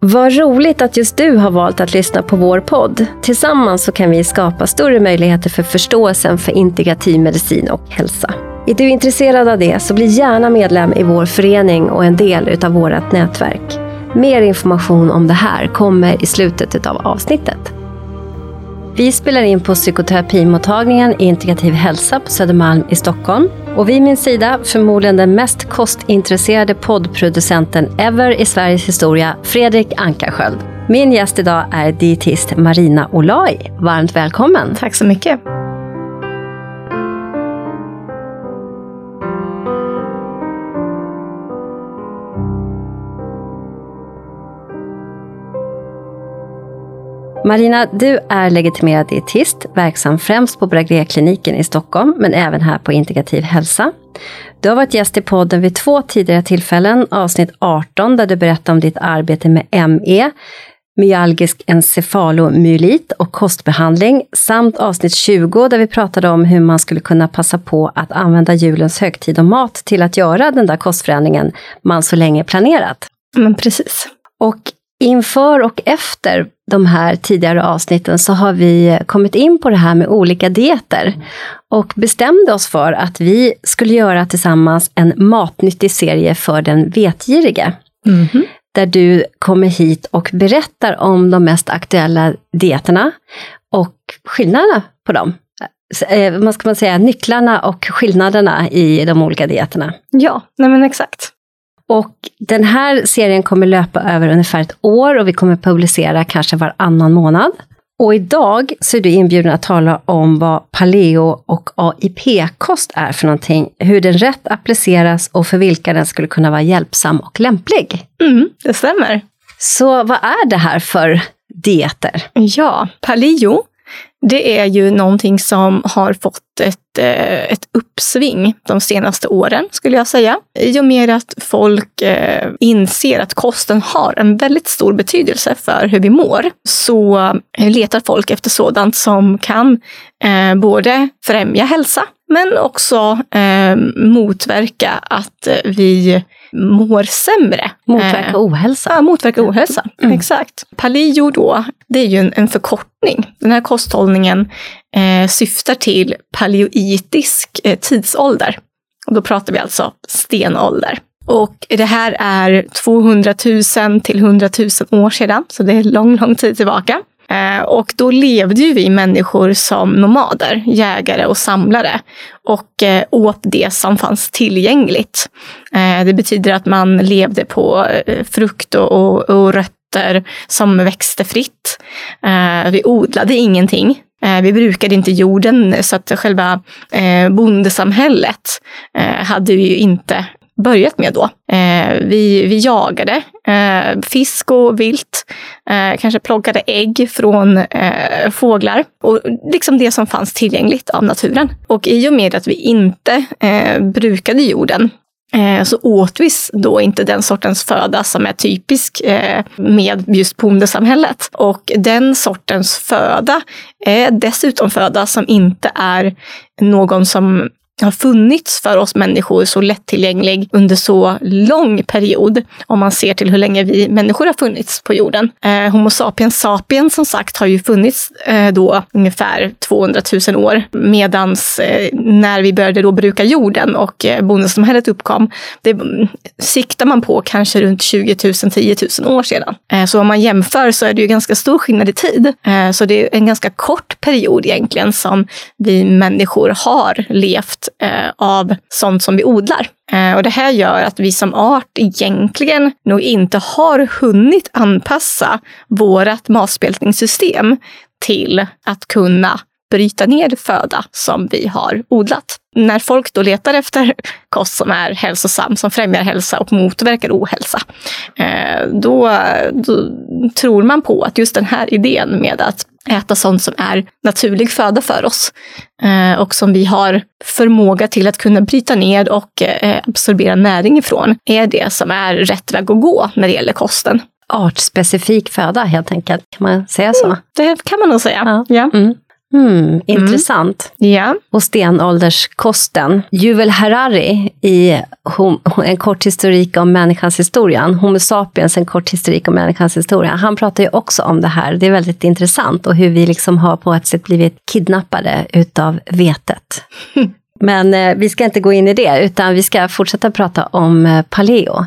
Vad roligt att just du har valt att lyssna på vår podd. Tillsammans så kan vi skapa större möjligheter för förståelsen för integrativ medicin och hälsa. Är du intresserad av det så bli gärna medlem i vår förening och en del utav vårt nätverk. Mer information om det här kommer i slutet av avsnittet. Vi spelar in på psykoterapimottagningen i Integrativ hälsa på Södermalm i Stockholm. Och vid min sida förmodligen den mest kostintresserade poddproducenten ever i Sveriges historia, Fredrik Ankarsköld. Min gäst idag är dietist Marina Olai. Varmt välkommen! Tack så mycket! Marina, du är legitimerad dietist, verksam främst på Bragrékliniken i Stockholm, men även här på Integrativ hälsa. Du har varit gäst i podden vid två tidigare tillfällen, avsnitt 18 där du berättar om ditt arbete med ME, myalgisk encefalomyelit och kostbehandling, samt avsnitt 20 där vi pratade om hur man skulle kunna passa på att använda julens högtid och mat till att göra den där kostförändringen man så länge planerat. Men precis. Och inför och efter de här tidigare avsnitten så har vi kommit in på det här med olika dieter och bestämde oss för att vi skulle göra tillsammans en matnyttig serie för den vetgirige. Mm -hmm. Där du kommer hit och berättar om de mest aktuella dieterna och skillnaderna på dem. Eh, vad ska man säga, nycklarna och skillnaderna i de olika dieterna. Ja, nej men exakt. Och den här serien kommer löpa över ungefär ett år och vi kommer publicera kanske varannan månad. Och idag så är du inbjuden att tala om vad paleo och AIP-kost är för någonting, hur den rätt appliceras och för vilka den skulle kunna vara hjälpsam och lämplig. Mm, det stämmer. Så vad är det här för dieter? Ja, paleo det är ju någonting som har fått ett, eh, ett uppsving de senaste åren, skulle jag säga. I och med att folk eh, inser att kosten har en väldigt stor betydelse för hur vi mår, så letar folk efter sådant som kan eh, både främja hälsa, men också motverka att vi mår sämre. Motverka eh, ohälsa. Ja, motverka ohälsa. Mm. Exakt. Paleo då, det är ju en, en förkortning. Den här kosthållningen eh, syftar till paleoitisk eh, tidsålder. Och då pratar vi alltså stenålder. Och det här är 200 000 till 100 000 år sedan, så det är lång, lång tid tillbaka. Eh, och då levde ju vi människor som nomader, jägare och samlare och eh, åt det som fanns tillgängligt. Eh, det betyder att man levde på frukt och, och rötter som växte fritt. Vi odlade ingenting. Vi brukade inte jorden så att själva bondesamhället hade vi ju inte börjat med då. Eh, vi, vi jagade eh, fisk och vilt, eh, kanske plockade ägg från eh, fåglar och liksom det som fanns tillgängligt av naturen. Och i och med att vi inte eh, brukade jorden eh, så åt vi då inte den sortens föda som är typisk eh, med just bondesamhället. Och den sortens föda är dessutom föda som inte är någon som har funnits för oss människor så lättillgänglig under så lång period. Om man ser till hur länge vi människor har funnits på jorden. Eh, Homo sapiens sapiens som sagt har ju funnits eh, då ungefär 200 000 år. Medans eh, när vi började då bruka jorden och eh, bondesamhället uppkom, det mm, siktar man på kanske runt 20 000, 10 000 år sedan. Eh, så om man jämför så är det ju ganska stor skillnad i tid. Eh, så det är en ganska kort period egentligen som vi människor har levt eh, av sånt som vi odlar. Eh, och det här gör att vi som art egentligen nog inte har hunnit anpassa vårt matspeltningssystem till att kunna bryta ner föda som vi har odlat. När folk då letar efter kost som är hälsosam, som främjar hälsa och motverkar ohälsa, eh, då, då tror man på att just den här idén med att äta sånt som är naturlig föda för oss eh, och som vi har förmåga till att kunna bryta ner och eh, absorbera näring ifrån är det som är rätt väg att gå när det gäller kosten. Artspecifik föda helt enkelt, kan man säga så? Mm, det kan man nog säga. Ja. ja. Mm. Mm, intressant. Mm. Ja. Och stenålderskosten. Juvel Harari i En kort historik om människans historia, Homo sapiens, en kort historik om människans historia. Han pratar ju också om det här. Det är väldigt intressant och hur vi liksom har på ett sätt blivit kidnappade utav vetet. Men eh, vi ska inte gå in i det, utan vi ska fortsätta prata om eh, paleo.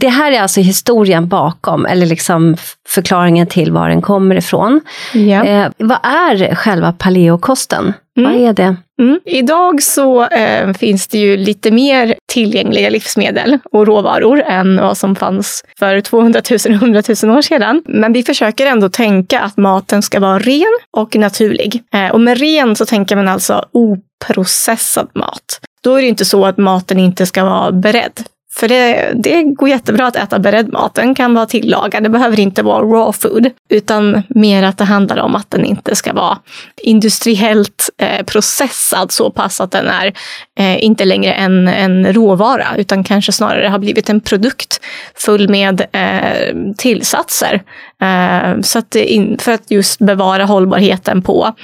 Det här är alltså historien bakom, eller liksom förklaringen till var den kommer ifrån. Ja. Eh, vad är själva paleokosten? Mm. Vad är det? Mm. Idag så eh, finns det ju lite mer tillgängliga livsmedel och råvaror än vad som fanns för 200 000 100 000 år sedan. Men vi försöker ändå tänka att maten ska vara ren och naturlig. Eh, och med ren så tänker man alltså oprocessad mat. Då är det inte så att maten inte ska vara beredd. För det, det går jättebra att äta beredd mat. Den kan vara tillagad. Det behöver inte vara raw food. Utan mer att det handlar om att den inte ska vara industriellt eh, processad så pass att den är eh, inte längre en, en råvara. Utan kanske snarare har blivit en produkt full med eh, tillsatser. Eh, så att in, för att just bevara hållbarheten på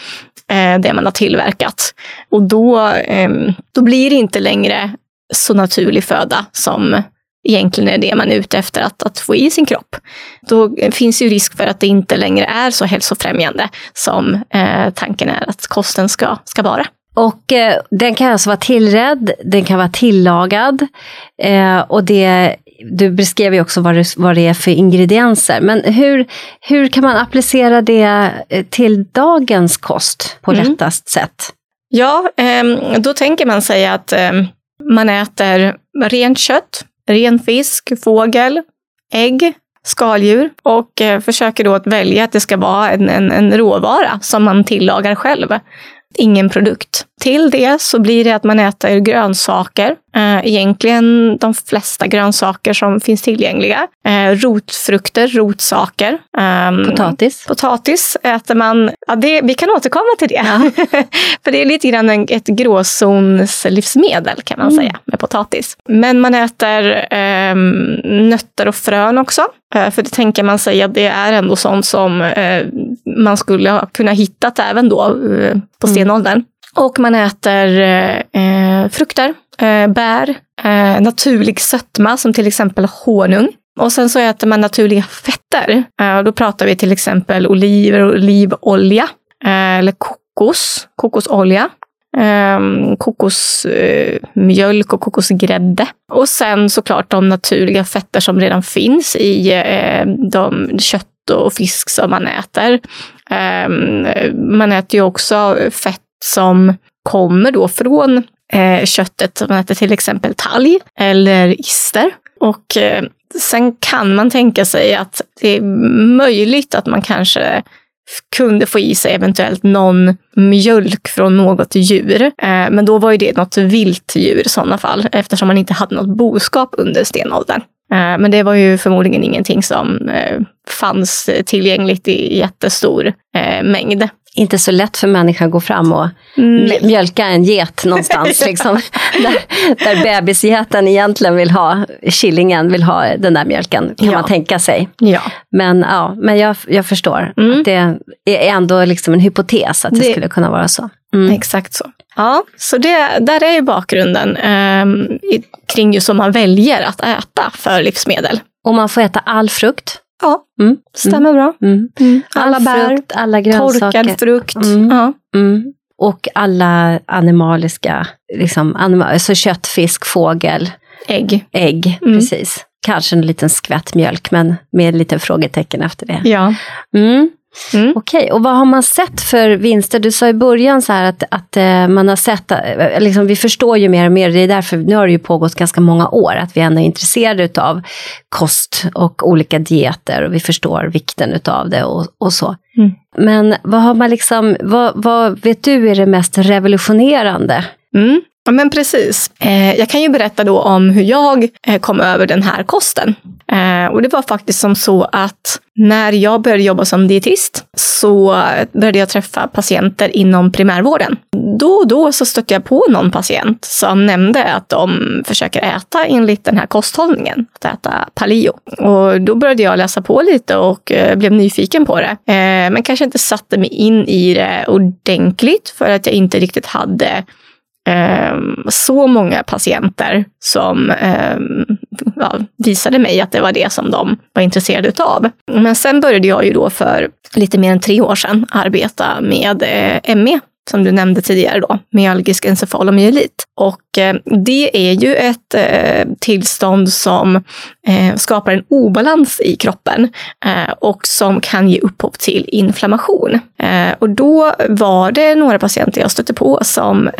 eh, det man har tillverkat. Och då, eh, då blir det inte längre så naturlig föda som egentligen är det man är ute efter att, att få i sin kropp. Då finns ju risk för att det inte längre är så hälsofrämjande som eh, tanken är att kosten ska, ska vara. Och eh, den kan alltså vara tillredd, den kan vara tillagad. Eh, och det, du beskrev ju också vad det, vad det är för ingredienser. Men hur, hur kan man applicera det eh, till dagens kost på Mm. lättast sätt? Ja, ehm, då tänker man sig att ehm, man äter rent kött, ren fisk, fågel, ägg, skaldjur och eh, försöker då att välja att det ska vara en, en, en råvara som man tillagar själv. Ingen produkt. Till det så blir det att man äter grönsaker. Eh, egentligen de flesta grönsaker som finns tillgängliga. Eh, rotfrukter, rotsaker. Ehm, Potatis? Potatis äter man, ja det, vi kan återkomma till det. För det är lite grann en, ett gråzonslivsmedel kan man Mm. säga med potatis. Men man äter ehm, nötter och frön också. Eh, för det tänker man sig att det är ändå sånt som eh, man skulle ha kunnat hittat även då eh, på Mm. stenåldern. Och man äter eh, eh, frukter, eh, bär, eh, naturlig sötma som till exempel honung. Och sen så äter man naturliga fetter. Eh, och då pratar vi till exempel oliver och olivolja. Eh, eller kokos, kokosolja. Ehm, eh, kokosmjölk och kokosgrädde. Och sen såklart de naturliga fetter som redan finns i eh, de kött och fisk som man äter. Eh, man äter ju också fett som kommer då från eh, köttet. Man äter till exempel talg eller ister. Och eh, sen kan man tänka sig att det är möjligt att man kanske kunde få i sig eventuellt någon mjölk från något djur. Eh, men då var ju det något vilt djur i sådana fall eftersom man inte hade något boskap under stenåldern. Eh, men det var ju förmodligen ingenting som eh, fanns tillgängligt i jättestor eh, mängd. Inte så lätt för människan att gå fram och Nej. mjölka en get någonstans. liksom, där, där bebisgeten egentligen vill ha, killingen vill ha den där mjölken, kan Ja. man tänka sig. Ja. Men, ja, men jag, jag förstår Mm. att det är ändå liksom en hypotes att det, Det- skulle kunna vara så. Mm. Exakt så. Ja, så det, där är ju bakgrunden i, kring just vad man väljer att äta för livsmedel. Och man får äta all frukt. Ja, Mm. stämmer bra. Mm. Alla all bär, frukt, alla grönsaker. torkad frukt. Mm. Ja. Mm. Och alla animaliska, liksom, anima alltså kött, fisk, fågel, Ägg. ägg. Mm. Precis. Kanske en liten skvätt mjölk, men med lite frågetecken efter det. Ja. Mm. Mm. Okej, och vad har man sett för vinster? Du sa i början så att, att eh, man har sett, eh, liksom, vi förstår ju mer och mer, det är därför, nu har det ju pågått ganska många år, att vi ändå är intresserade av kost och olika dieter och vi förstår vikten utav det och, och så. Mm. Men vad har man liksom, vad, vad vet du är det mest revolutionerande? Mm. Ja, men precis. Eh, jag kan ju berätta då om hur jag eh, kom över den här kosten. Eh, och det var faktiskt som så att när jag började jobba som dietist så började jag träffa patienter inom primärvården. Då och då så stötte jag på någon patient som nämnde att de försöker äta enligt den här kosthållningen, att äta paleo. Och då började jag läsa på lite och eh, blev nyfiken på det. Eh, men kanske inte satte mig in i det ordentligt för att jag inte riktigt hade Ehm, så många patienter som ehm, ja, visade mig att det var det som de var intresserade utav. Men sen började jag ju då för lite mer än tre år sedan arbeta med eh, ME som du nämnde tidigare då, myalgisk encefalomyelit. Och Eh, det är ju ett eh, tillstånd som eh, skapar en obalans i kroppen och som kan ge upphov till inflammation. Och då var det några patienter jag stötte på som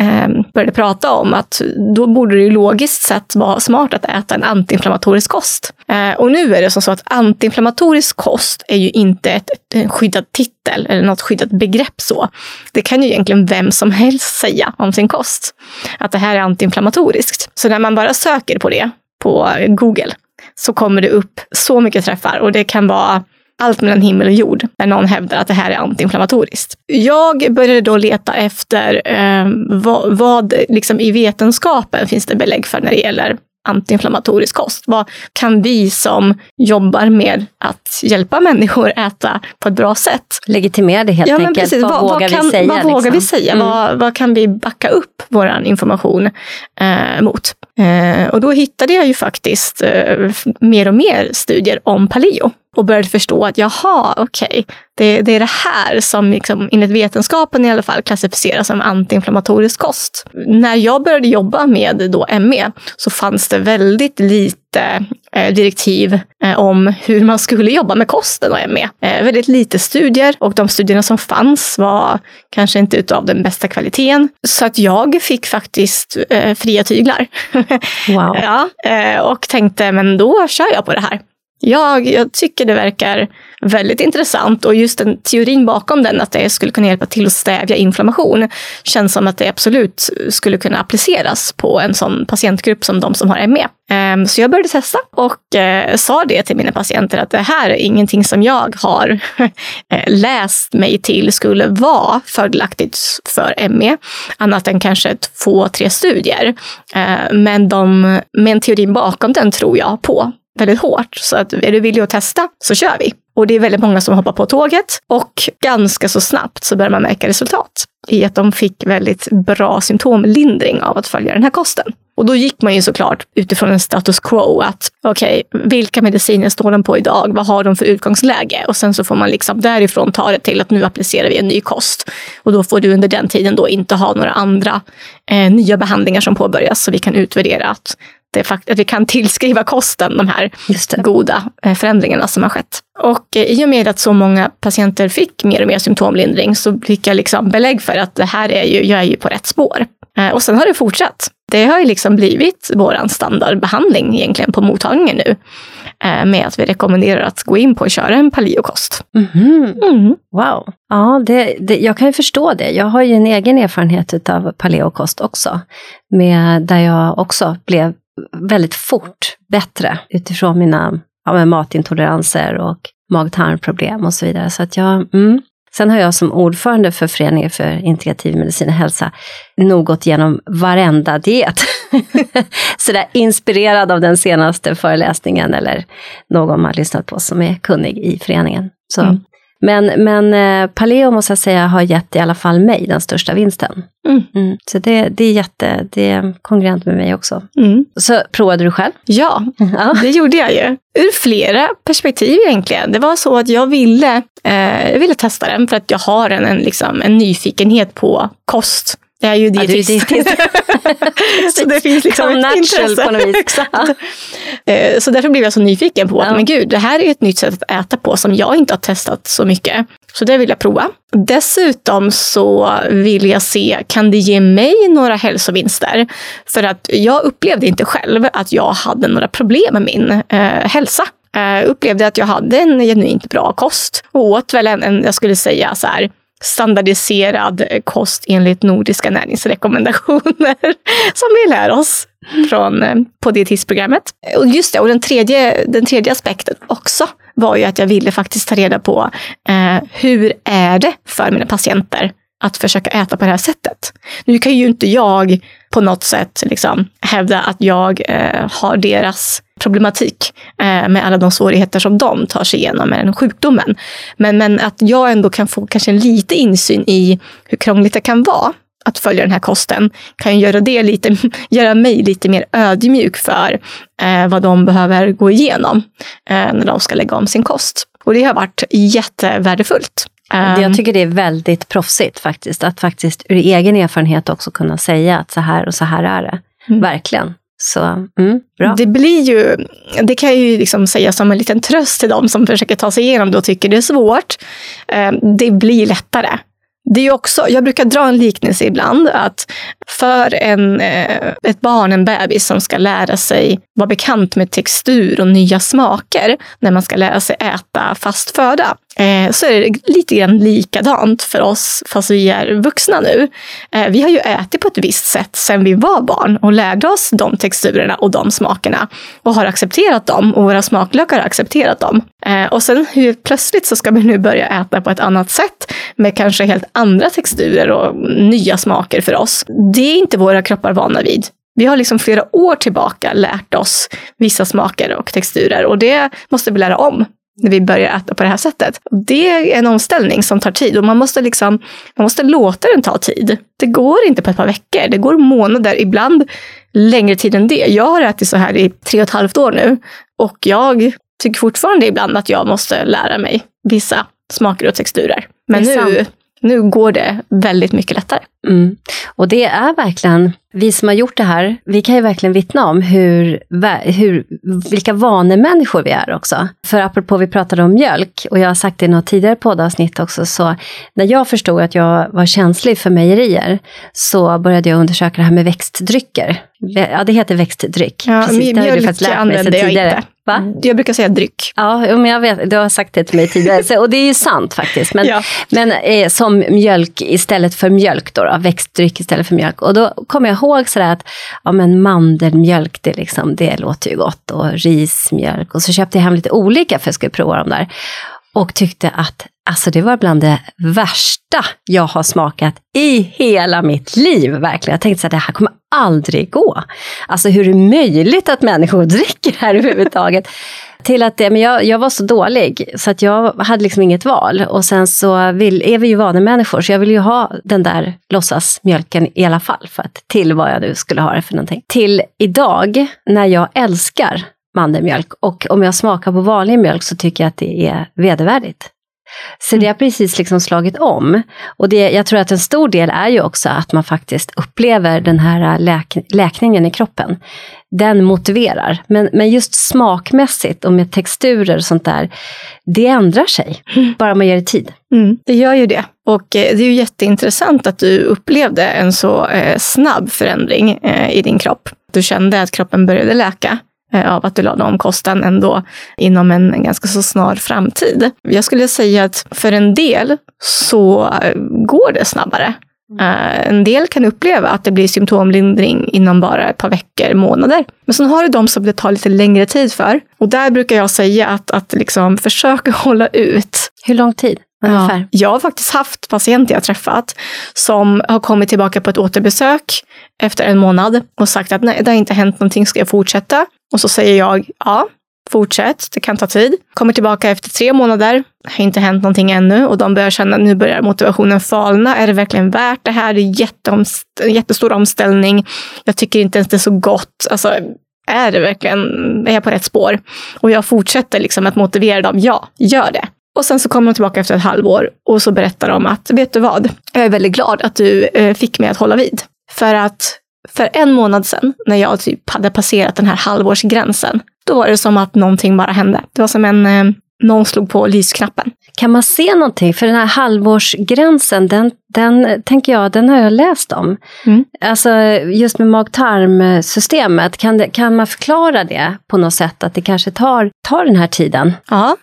började prata om att då borde det ju logiskt sett vara smart att äta en antiinflammatorisk kost. och nu är det som så att antiinflammatorisk kost är ju inte ett, ett, en skyddad titel eller något skyddat begrepp så. Det kan ju egentligen vem som helst säga om sin kost. Att det här är antiinflammatoriskt. Så när man bara söker på det på Google så kommer det upp så mycket träffar och det kan vara allt mellan himmel och jord när någon hävdar att det här är antiinflammatoriskt. Jag började då leta efter eh, vad, vad liksom i vetenskapen finns det belägg för när det gäller antiinflammatorisk kost. Vad kan vi som jobbar med att hjälpa människor äta på ett bra sätt? Legitimera det helt ja, enkelt. Precis. Vad, vad, vågar kan, vi säga? Vad liksom? vågar vi säga? Mm. Vad, vad, kan vi backa upp vår information eh, mot? Eh, och då hittade jag ju faktiskt eh, mer och mer studier om paleo och började förstå att jaha, okej, okay, det, det, är det här som liksom, enligt vetenskapen i alla fall klassificeras som antiinflammatorisk kost. När jag började jobba med då ME så fanns det väldigt lite direktiv eh, om hur man skulle jobba med kosten och ME. Eh, väldigt lite studier och de studierna som fanns var kanske inte utav den bästa kvaliteten. Så att jag fick faktiskt eh, fria tyglar. Wow. ja, eh, och tänkte, men då kör jag på det här. Jag, jag tycker det verkar väldigt intressant och just den teorin bakom den, att det skulle kunna hjälpa till att stävja inflammation, känns som att det absolut skulle kunna appliceras på en sån patientgrupp som de som har ME. Ehm, så jag började testa och eh, sa det till mina patienter att det här är ingenting som jag har eh, läst mig till skulle vara fördelaktigt för ME, annat än kanske två, tre studier. Ehm, men de, med en teorin bakom den tror jag på väldigt hårt. Så att är du villig att testa så kör vi. Och det är väldigt många som hoppar på tåget och ganska så snabbt så börjar man märka resultat i att de fick väldigt bra symptomlindring av att följa den här kosten. Och då gick man ju såklart utifrån en status quo att okej, okay, vilka mediciner står de på idag? Vad har de för utgångsläge? Och sen så får man liksom därifrån ta det till att nu applicerar vi en ny kost. Och då får du under den tiden då inte ha några andra eh, nya behandlingar som påbörjas så vi kan utvärdera att det, att vi kan tillskriva kosten de här goda eh, förändringarna som har skett. Och eh, i och med att så många patienter fick mer och mer symptomlindring så fick jag liksom belägg för att det här är ju, jag är ju på rätt spår. Eh, och sen har det fortsatt. Det har ju liksom blivit vår standardbehandling egentligen på mottagningen nu. Med att vi rekommenderar att gå in på och köra en paleokost. Mm. Mm. Wow. Ja, det, det, jag kan ju förstå det. Jag har ju en egen erfarenhet av paleokost också. Med, där jag också blev väldigt fort bättre utifrån mina ja, matintoleranser och mag-tarmproblem och så vidare. Så att jag, mm. Sen har jag som ordförande för Föreningen för integrativ medicin och hälsa nog gått igenom varenda diet. Sådär inspirerad av den senaste föreläsningen eller någon man lyssnat på som är kunnig i föreningen. Så mm. Men, men eh, Paleo måste jag säga har gett i alla fall mig den största vinsten. Mm. Mm. Så det, det, är jätte, det är kongruent med mig också. Mm. Så provade du själv? Ja, ja, det gjorde jag ju. Ur flera perspektiv egentligen. Det var så att jag ville, eh, jag ville testa den för att jag har en, en, liksom, en nyfikenhet på kost. Jag är ju dietist. Ja, så det finns liksom ett intresse. På något vis. Exakt. Ja. Så därför blev jag så nyfiken på att ja. men gud, det här är ett nytt sätt att äta på som jag inte har testat så mycket. Så det vill jag prova. Dessutom så vill jag se, kan det ge mig några hälsovinster? För att jag upplevde inte själv att jag hade några problem med min eh, hälsa. Jag upplevde att jag hade en genuint bra kost och åt väl en, en jag skulle säga så här, standardiserad kost enligt nordiska näringsrekommendationer som vi lär oss från, eh, på dietistprogrammet. Och just det, och den tredje, den tredje aspekten också var ju att jag ville faktiskt ta reda på eh, hur är det för mina patienter att försöka äta på det här sättet. Nu kan ju inte jag på något sätt liksom hävda att jag eh, har deras problematik eh, med alla de svårigheter som de tar sig igenom med den sjukdomen. Men, men att jag ändå kan få kanske en lite insyn i hur krångligt det kan vara att följa den här kosten kan göra, det lite, göra mig lite mer ödmjuk för eh, vad de behöver gå igenom eh, när de ska lägga om sin kost. Och det har varit jättevärdefullt. Jag Um, tycker det är väldigt proffsigt faktiskt, att faktiskt ur egen erfarenhet också kunna säga att så här och så här är det. Mm. Verkligen. Så, mm, bra. Det blir ju, det kan jag ju liksom säga som en liten tröst till dem som försöker ta sig igenom det och tycker det är svårt. Eh, Det blir lättare. Det är också, jag brukar dra en liknelse ibland, att för en, eh, ett barn, en bebis som ska lära sig vara bekant med textur och nya smaker när man ska lära sig äta fast föda, eh, så är det lite grann likadant för oss fast vi är vuxna nu. Eh, vi har ju ätit på ett visst sätt sedan vi var barn och lärde oss de texturerna och de smakerna och har accepterat dem och våra smaklökar har accepterat dem. Och sen hur plötsligt så ska vi nu börja äta på ett annat sätt med kanske helt andra texturer och nya smaker för oss. Det är inte våra kroppar vana vid. Vi har liksom flera år tillbaka lärt oss vissa smaker och texturer och det måste vi lära om när vi börjar äta på det här sättet. Det är en omställning som tar tid och man måste, liksom, man måste låta den ta tid. Det går inte på ett par veckor, det går månader, ibland längre tid än det. Jag har ätit så här i tre och ett halvt år nu och jag tycker fortfarande ibland att jag måste lära mig vissa smaker och texturer. Men nu, sant. nu går det väldigt mycket lättare. Mm. Och det är verkligen, vi som har gjort det här, vi kan ju verkligen vittna om hur, hur, vilka vanemänniskor vi är också. För apropå vi pratade om mjölk, och jag har sagt det i något tidigare poddavsnitt också, så när jag förstod att jag var känslig för mejerier så började jag undersöka det här med växtdrycker. Ja, det heter växtdryck. Ja, Precis, det har du faktiskt lärt mig sedan tidigare. inte. Va? Jag brukar säga dryck. Ja, men jag vet, du har sagt det till mig tidigare, så, och det är ju sant faktiskt. Men, Ja. men eh, som mjölk istället för mjölk, då, då, växtdryck istället för mjölk. Och då kommer jag ihåg sådär att ja, men mandelmjölk, det, liksom, det låter ju gott. Och rismjölk. Och så köpte jag hem lite olika för jag skulle prova dem där. Och tyckte att alltså, det var bland det värsta jag har smakat i hela mitt liv. Verkligen. Jag tänkte att det här kommer aldrig gå. Alltså hur är det möjligt att människor dricker det här överhuvudtaget? Till att det, men jag, jag var så dålig så att jag hade liksom inget val. Och sen så vill, är vi ju vanemänniskor så jag vill ju ha den där låtsasmjölken i alla fall. För att, till vad jag nu skulle ha det för någonting. Till idag när jag älskar mandelmjölk och om jag smakar på vanlig mjölk så tycker jag att det är vedervärdigt. Så det har precis liksom slagit om. Och det, jag tror att en stor del är ju också att man faktiskt upplever den här läk, läkningen i kroppen. Den motiverar. Men, men just smakmässigt och med texturer och sånt där, det ändrar sig. Bara man ger det tid. Mm, det gör ju det. Och eh, det är ju jätteintressant att du upplevde en så eh, snabb förändring eh, i din kropp. Du kände att kroppen började läka Eh, av att du lade om kosten ändå inom en, ganska så snar framtid. Jag skulle säga att för en del så eh, går det snabbare. Eh, en del kan uppleva att det blir symptomlindring inom bara ett par veckor, månader. Men sen har du de som det tar lite längre tid för. Och där brukar jag säga att, att liksom försöka hålla ut. Hur lång tid? Ungefär. Ja. Jag har faktiskt haft patienter jag träffat som har kommit tillbaka på ett återbesök efter en månad och sagt att nej, det har inte hänt någonting, ska jag fortsätta? Och så säger jag ja, fortsätt, det kan ta tid. Kommer tillbaka efter tre månader, har inte hänt någonting ännu och de börjar känna att nu börjar motivationen falna. Är det verkligen värt det här? Det är jätteomst- en jättestor omställning. Jag tycker inte ens det är så gott. Alltså, är det verkligen, är jag på rätt spår? Och jag fortsätter liksom att motivera dem, ja, gör det. Och sen så kommer de tillbaka efter ett halvår och så berättar de att, vet du vad, jag är väldigt glad att du eh, fick mig att hålla vid. För att för en månad sedan, när jag typ hade passerat den här halvårsgränsen, då var det som att någonting bara hände. Det var som en, eh, någon slog på lysknappen. Kan man se någonting? För den här halvårsgränsen, den, den tänker jag, den har jag läst om. Mm. Alltså just med mag-tarmsystemet, kan, kan man förklara det på något sätt? Att det kanske tar, tar den här tiden? Ja,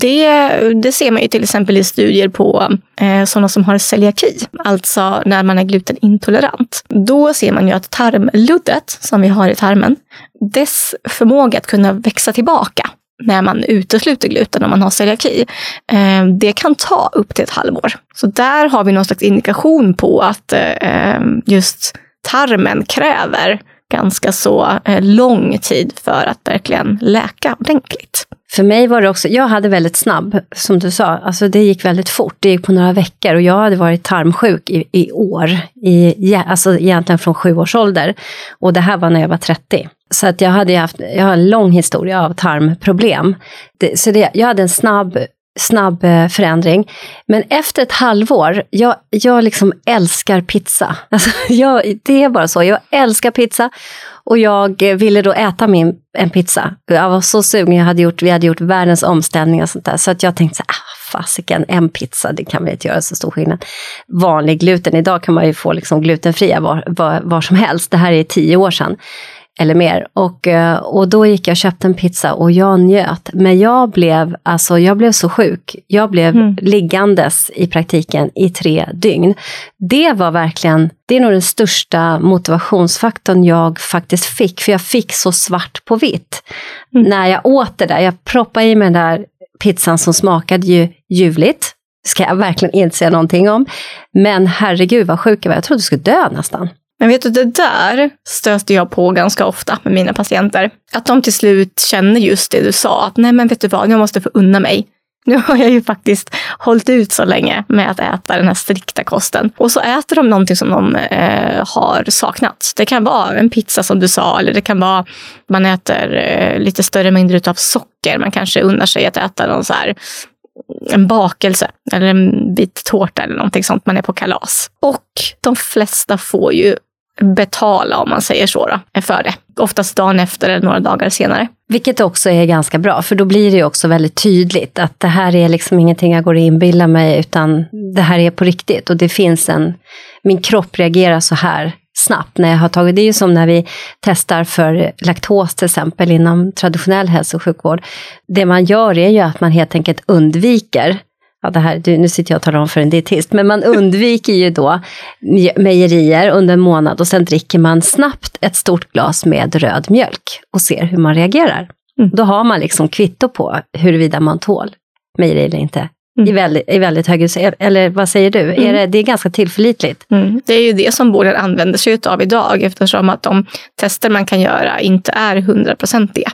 det, det ser man ju till exempel i studier på eh, sådana som har celiaki, alltså när man är glutenintolerant. Då ser man ju att tarmluddet som vi har i tarmen, dess förmåga att kunna växa tillbaka när man utesluter gluten om man har celiaki, ehm, det kan ta upp till ett halvår. Så där har vi någon slags indikation på att eh, ehm, just tarmen kräver ganska så eh, lång tid för att verkligen läka ordentligt. För mig var det också, jag hade väldigt snabb, som du sa, alltså det gick väldigt fort, det gick på några veckor och jag hade varit tarmsjuk i, i år, i, alltså egentligen från sju års ålder. Och det här var när jag var 30. Så att jag hade haft, jag har en lång historia av tarmproblem. Det, så det, jag hade en snabb snabb eh, förändring. Men efter ett halvår, jag, jag liksom älskar pizza. Alltså, jag, det är bara så, jag älskar pizza. Och jag ville då äta min, en pizza. Jag var så sugen, jag hade gjort, vi hade gjort världens omställning och sånt där. Så att jag tänkte så ah, fasiken, en pizza, det kan väl inte göra så stor skillnad. Vanlig gluten, idag kan man ju få liksom glutenfria var, var, var som helst. Det här är tio år sedan eller mer. Och, eh, och då gick jag och köpte en pizza och jag njöt. Men jag blev, alltså, jag blev så sjuk. Jag blev mm. liggandes i praktiken i tre dygn. Det var verkligen, det är nog den största motivationsfaktorn jag faktiskt fick. För jag fick så svart på vitt. Mm. När jag åt det där, jag proppade i mig den där pizzan som smakade ju ljuvligt. Ska jag verkligen inte säga någonting om. Men herregud vad sjuk jag var, jag trodde jag skulle dö nästan. Men vet du, det där stöter jag på ganska ofta med mina patienter. Att de till slut känner just det du sa, att nej men vet du vad, jag måste få unna mig. Nu har jag ju faktiskt hållit ut så länge med att äta den här strikta kosten. Och så äter de någonting som de eh, har saknat. Det kan vara en pizza som du sa, eller det kan vara man äter eh, lite större mängder av socker. Man kanske unnar sig att äta någon så här mm, en bakelse eller en bit tårta eller någonting sånt. Man är på kalas. Och de flesta får ju betala, om man säger så, då, för det. Oftast dagen efter eller några dagar senare. Vilket också är ganska bra, för då blir det ju också väldigt tydligt att det här är liksom ingenting jag går och inbillar mig, utan det här är på riktigt. Och det finns en, min kropp reagerar så här snabbt när jag har tagit, det är ju som när vi testar för laktos till exempel inom traditionell hälso och sjukvård. Det man gör är ju att man helt enkelt undviker ja, det här, nu sitter jag och talar om för en dietist, men man undviker ju då mejerier under en månad och sen dricker man snabbt ett stort glas med röd mjölk och ser hur man reagerar. Mm. Då har man liksom kvitto på huruvida man tål mejeri eller inte. Mm. I, väldigt, I väldigt hög Eller vad säger du? Mm. Är det, det är ganska tillförlitligt. Mm. Det är ju det som vården använder sig av idag eftersom att de tester man kan göra inte är hundraprocentiga.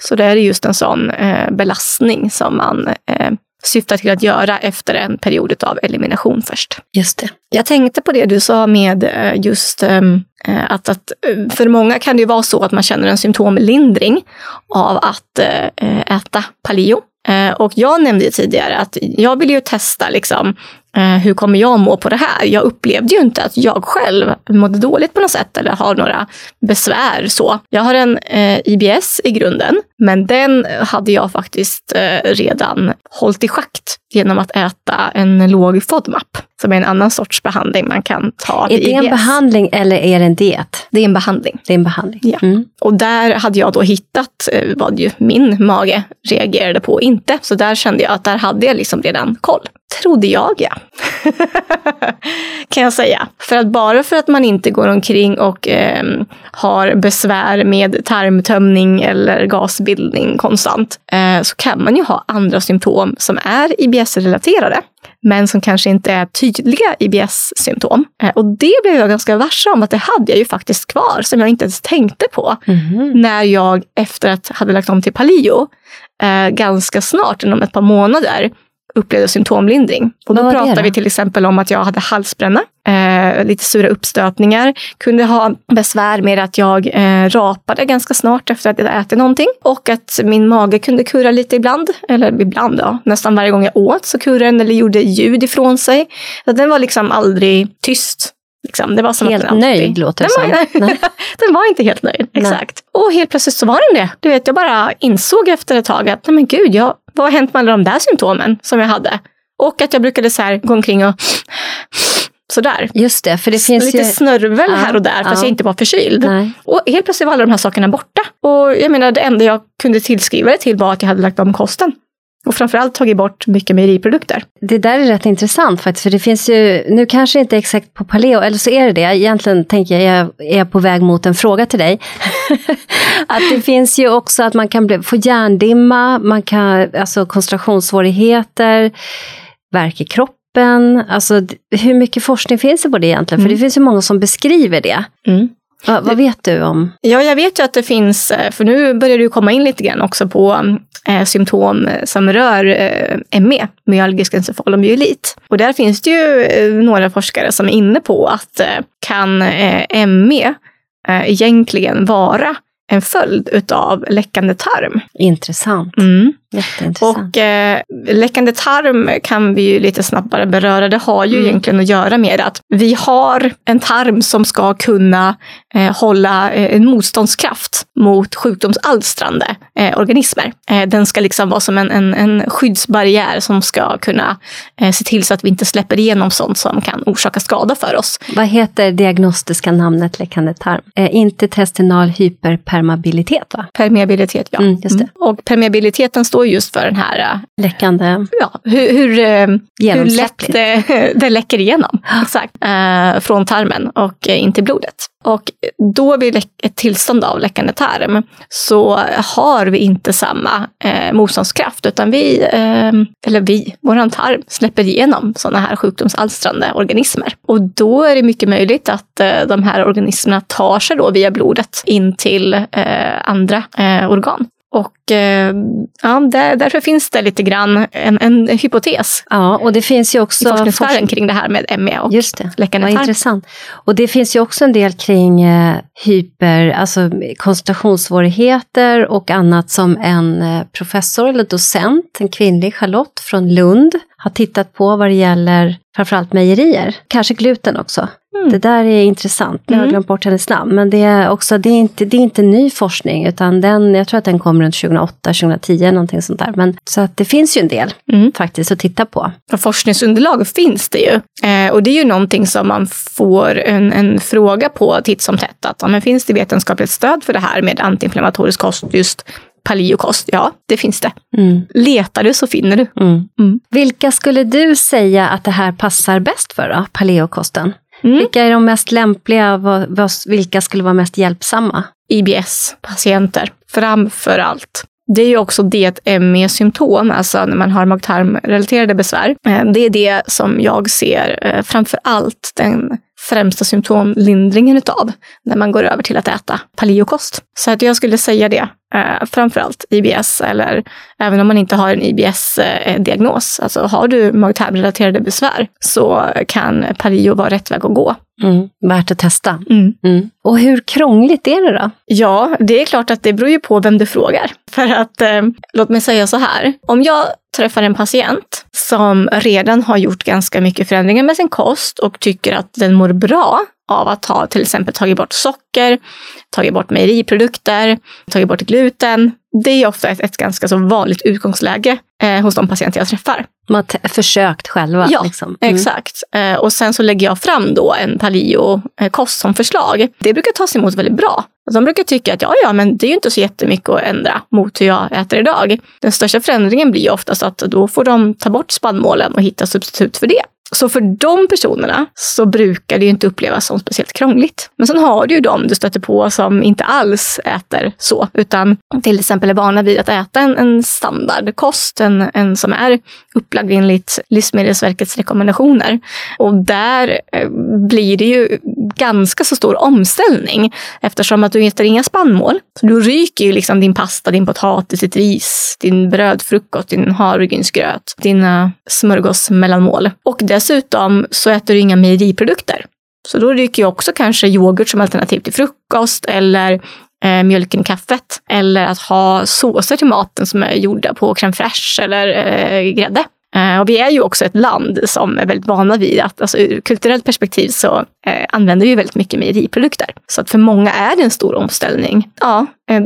Så det är just en sån eh, belastning som man eh, syftar till att göra efter en period av elimination först. Just det. Jag tänkte på det du sa med eh, just ehm, eh, att, att eh, för många kan det ju vara så att man känner en symptomlindring av att äta paleo. Och jag nämnde tidigare att jag vill ju testa liksom, Eh, hur kommer jag må på det här? Jag upplevde ju inte att jag själv mådde dåligt på något sätt eller har några besvär så. Jag har en eh, IBS i grunden, men den hade jag faktiskt eh, redan hållit i schakt genom att äta en låg FODMAP, som är en annan sorts behandling man kan ta Är det en behandling eller är det en diet? Det är en behandling. Det är en behandling. Ja. Mm. Och där hade jag då hittat eh, vad ju min mage reagerade på och inte. Så där kände jag att där hade jag liksom redan koll. Trodde jag ja. kan jag säga. För att bara för att man inte går omkring och eh, har besvär med tarmtömning eller gasbildning konstant eh, så kan man ju ha andra symptom som är IBS-relaterade men som kanske inte är tydliga IBS-symptom. Eh, och det blev jag ganska varse om att det hade jag ju faktiskt kvar som jag inte ens tänkte på mm. när jag efter att hade lagt om till paleo eh, ganska snart, inom ett par månader, upplevde symptomlindring. Och då pratar vi till exempel om att jag hade halsbränna, eh, lite sura uppstötningar, kunde ha besvär med att jag eh, rapade ganska snart efter att jag ätit någonting och att min mage kunde kurra lite ibland, eller ibland ja, nästan varje gång jag åt så kurrade den eller gjorde ljud ifrån sig. Så den var liksom aldrig tyst. Liksom. Det var som helt att den alltid... nöjd låter det som. Var, den var inte helt nöjd, exakt. Nej. Och helt plötsligt så var den det. Du vet, jag bara insåg efter ett tag att nej men gud, jag vad har hänt med alla de där symptomen som jag hade? Och att jag brukade så här gå omkring och sådär. Just det, för det finns Lite ju... snörvel Ja, här och där fast ja. jag inte var förkyld. Nej. Och helt plötsligt var alla de här sakerna borta. Och jag menar det enda jag kunde tillskriva det till var att jag hade lagt om kosten. Och framförallt tagit bort mycket mejeriprodukter. Det där är rätt intressant faktiskt, för det finns ju, nu kanske inte exakt på paleo, eller så är det det, egentligen tänker jag, jag är på väg mot en fråga till dig. att det finns ju också att man kan bli, få hjärndimma, man kan, alltså koncentrationssvårigheter, värk i kroppen, alltså hur mycket forskning finns det på det egentligen? För Mm. det finns ju många som beskriver det. Va, vad vet du om? Ja, jag vet ju att det finns, eh, för nu börjar ju komma in lite grann också på eh, symptom som rör eh, ME, myalgisk encefalomyelit. Och där finns det ju eh, några forskare som är inne på att eh, kan eh, ME eh, egentligen vara en följd utav läckande tarm. Intressant, Mm. Och eh, läckande tarm kan vi ju lite snabbare beröra. Det har ju Mm. egentligen att göra med att vi har en tarm som ska kunna eh, hålla eh, en motståndskraft mot sjukdomsalstrande eh, organismer. Eh, den ska liksom vara som en, en, en skyddsbarriär som ska kunna eh, se till så att vi inte släpper igenom sånt som kan orsaka skada för oss. Vad heter diagnostiska namnet läckande tarm? Eh, intertestinal hyperpermeabilitet va? Permeabilitet, ja. Mm, just det. Och permeabiliteten står just för den här eh, Läckande, ja, hur, hur, eh, hur lätt det, det läcker igenom exakt, eh, från tarmen och in till blodet. Och då vid ett tillstånd av läckande tarm så har vi inte samma eh, motståndskraft utan vi, eh, eller vi, våran tarm släpper igenom sådana här sjukdomsalstrande organismer. Och då är det mycket möjligt att eh, de här organismerna tar sig då via blodet in till eh, andra organ. Och eh, ja, där, därför finns det lite grann en, en hypotes Ja, och det finns ju i också forskningssfären forskning- kring det här med ME och Just det, läckande vad intressant. Och det finns ju också en del kring eh, hyper, alltså koncentrationssvårigheter och annat som en eh, professor eller docent, en kvinnlig Charlotte från Lund, har tittat på vad det gäller framförallt mejerier. Kanske gluten också. Mm. Det där är intressant. Nu har jag Mm. glömt bort hennes namn. Men det är också, det är inte, det är inte ny forskning, utan den, jag tror att den kom runt 2008, 2010, någonting sånt där. Men, så att det finns ju en del Mm. faktiskt att titta på. Och forskningsunderlag finns det ju. Eh, och det är ju någonting som man får en, en fråga på titt som tätt. Att, ja, men finns det vetenskapligt stöd för det här med antiinflammatorisk kost, just paleokost? Ja, det finns det. Mm. Letar du så finner du. Mm. Mm. Vilka skulle du säga att det här passar bäst för då, paleokosten? Mm. Vilka är de mest lämpliga, vilka skulle vara mest hjälpsamma? IBS-patienter framför allt. Det är ju också det ME-symptom, alltså när man har mag-tarmrelaterade besvär. Eh, Det är det som jag ser eh, framför allt den främsta symptomlindringen utav när man går över till att äta paleokost. Så att jag skulle säga det, eh, framför allt IBS eller även om man inte har en IBS-diagnos. Alltså har du mag-tarmrelaterade besvär så kan paleo vara rätt väg att gå. Mm. Värt att testa. Mm. Mm. Och hur krångligt är det då? Ja, det är klart att det beror ju på vem du frågar. För att, eh, låt mig säga så här. Om jag träffar en patient som redan har gjort ganska mycket förändringar med sin kost och tycker att den mår bra av att ha till exempel tagit bort socker, tagit bort mejeriprodukter, tagit bort gluten. Det är ofta ett, ett ganska så vanligt utgångsläge eh, hos de patienter jag träffar. Man har försökt själva. Ja, liksom. Mm. Exakt. Eh, och sen så lägger jag fram då en paleo-kost som förslag. Det brukar tas emot väldigt bra. De brukar tycka att ja, ja, men det är ju inte så jättemycket att ändra mot hur jag äter idag. Den största förändringen blir ju oftast att då får de ta bort spannmålen och hitta substitut för det. Så för de personerna så brukar det ju inte upplevas som speciellt krångligt. Men sen har du ju de du stöter på som inte alls äter så, utan till exempel är vana vid att äta en, en standardkost, en, en som är upplagd enligt Livsmedelsverkets rekommendationer. Och där eh, blir det ju ganska så stor omställning eftersom att du äter inga spannmål. Så du ryker ju liksom din pasta, din potatis, ditt ris, din brödfrukost, din havregrynsgröt, dina smörgåsmellanmål. Och dessutom så äter du inga mejeriprodukter. Så då ryker ju också kanske yoghurt som alternativ till frukost eller eh, mjölken i kaffet. Eller att ha såser till maten som är gjorda på crème fraîche eller eh, grädde. Eh, och vi är ju också ett land som är väldigt vana vid att, alltså ur kulturellt perspektiv så eh, använder vi väldigt mycket mejeriprodukter. Så att för många är det en stor omställning. Ja, eh,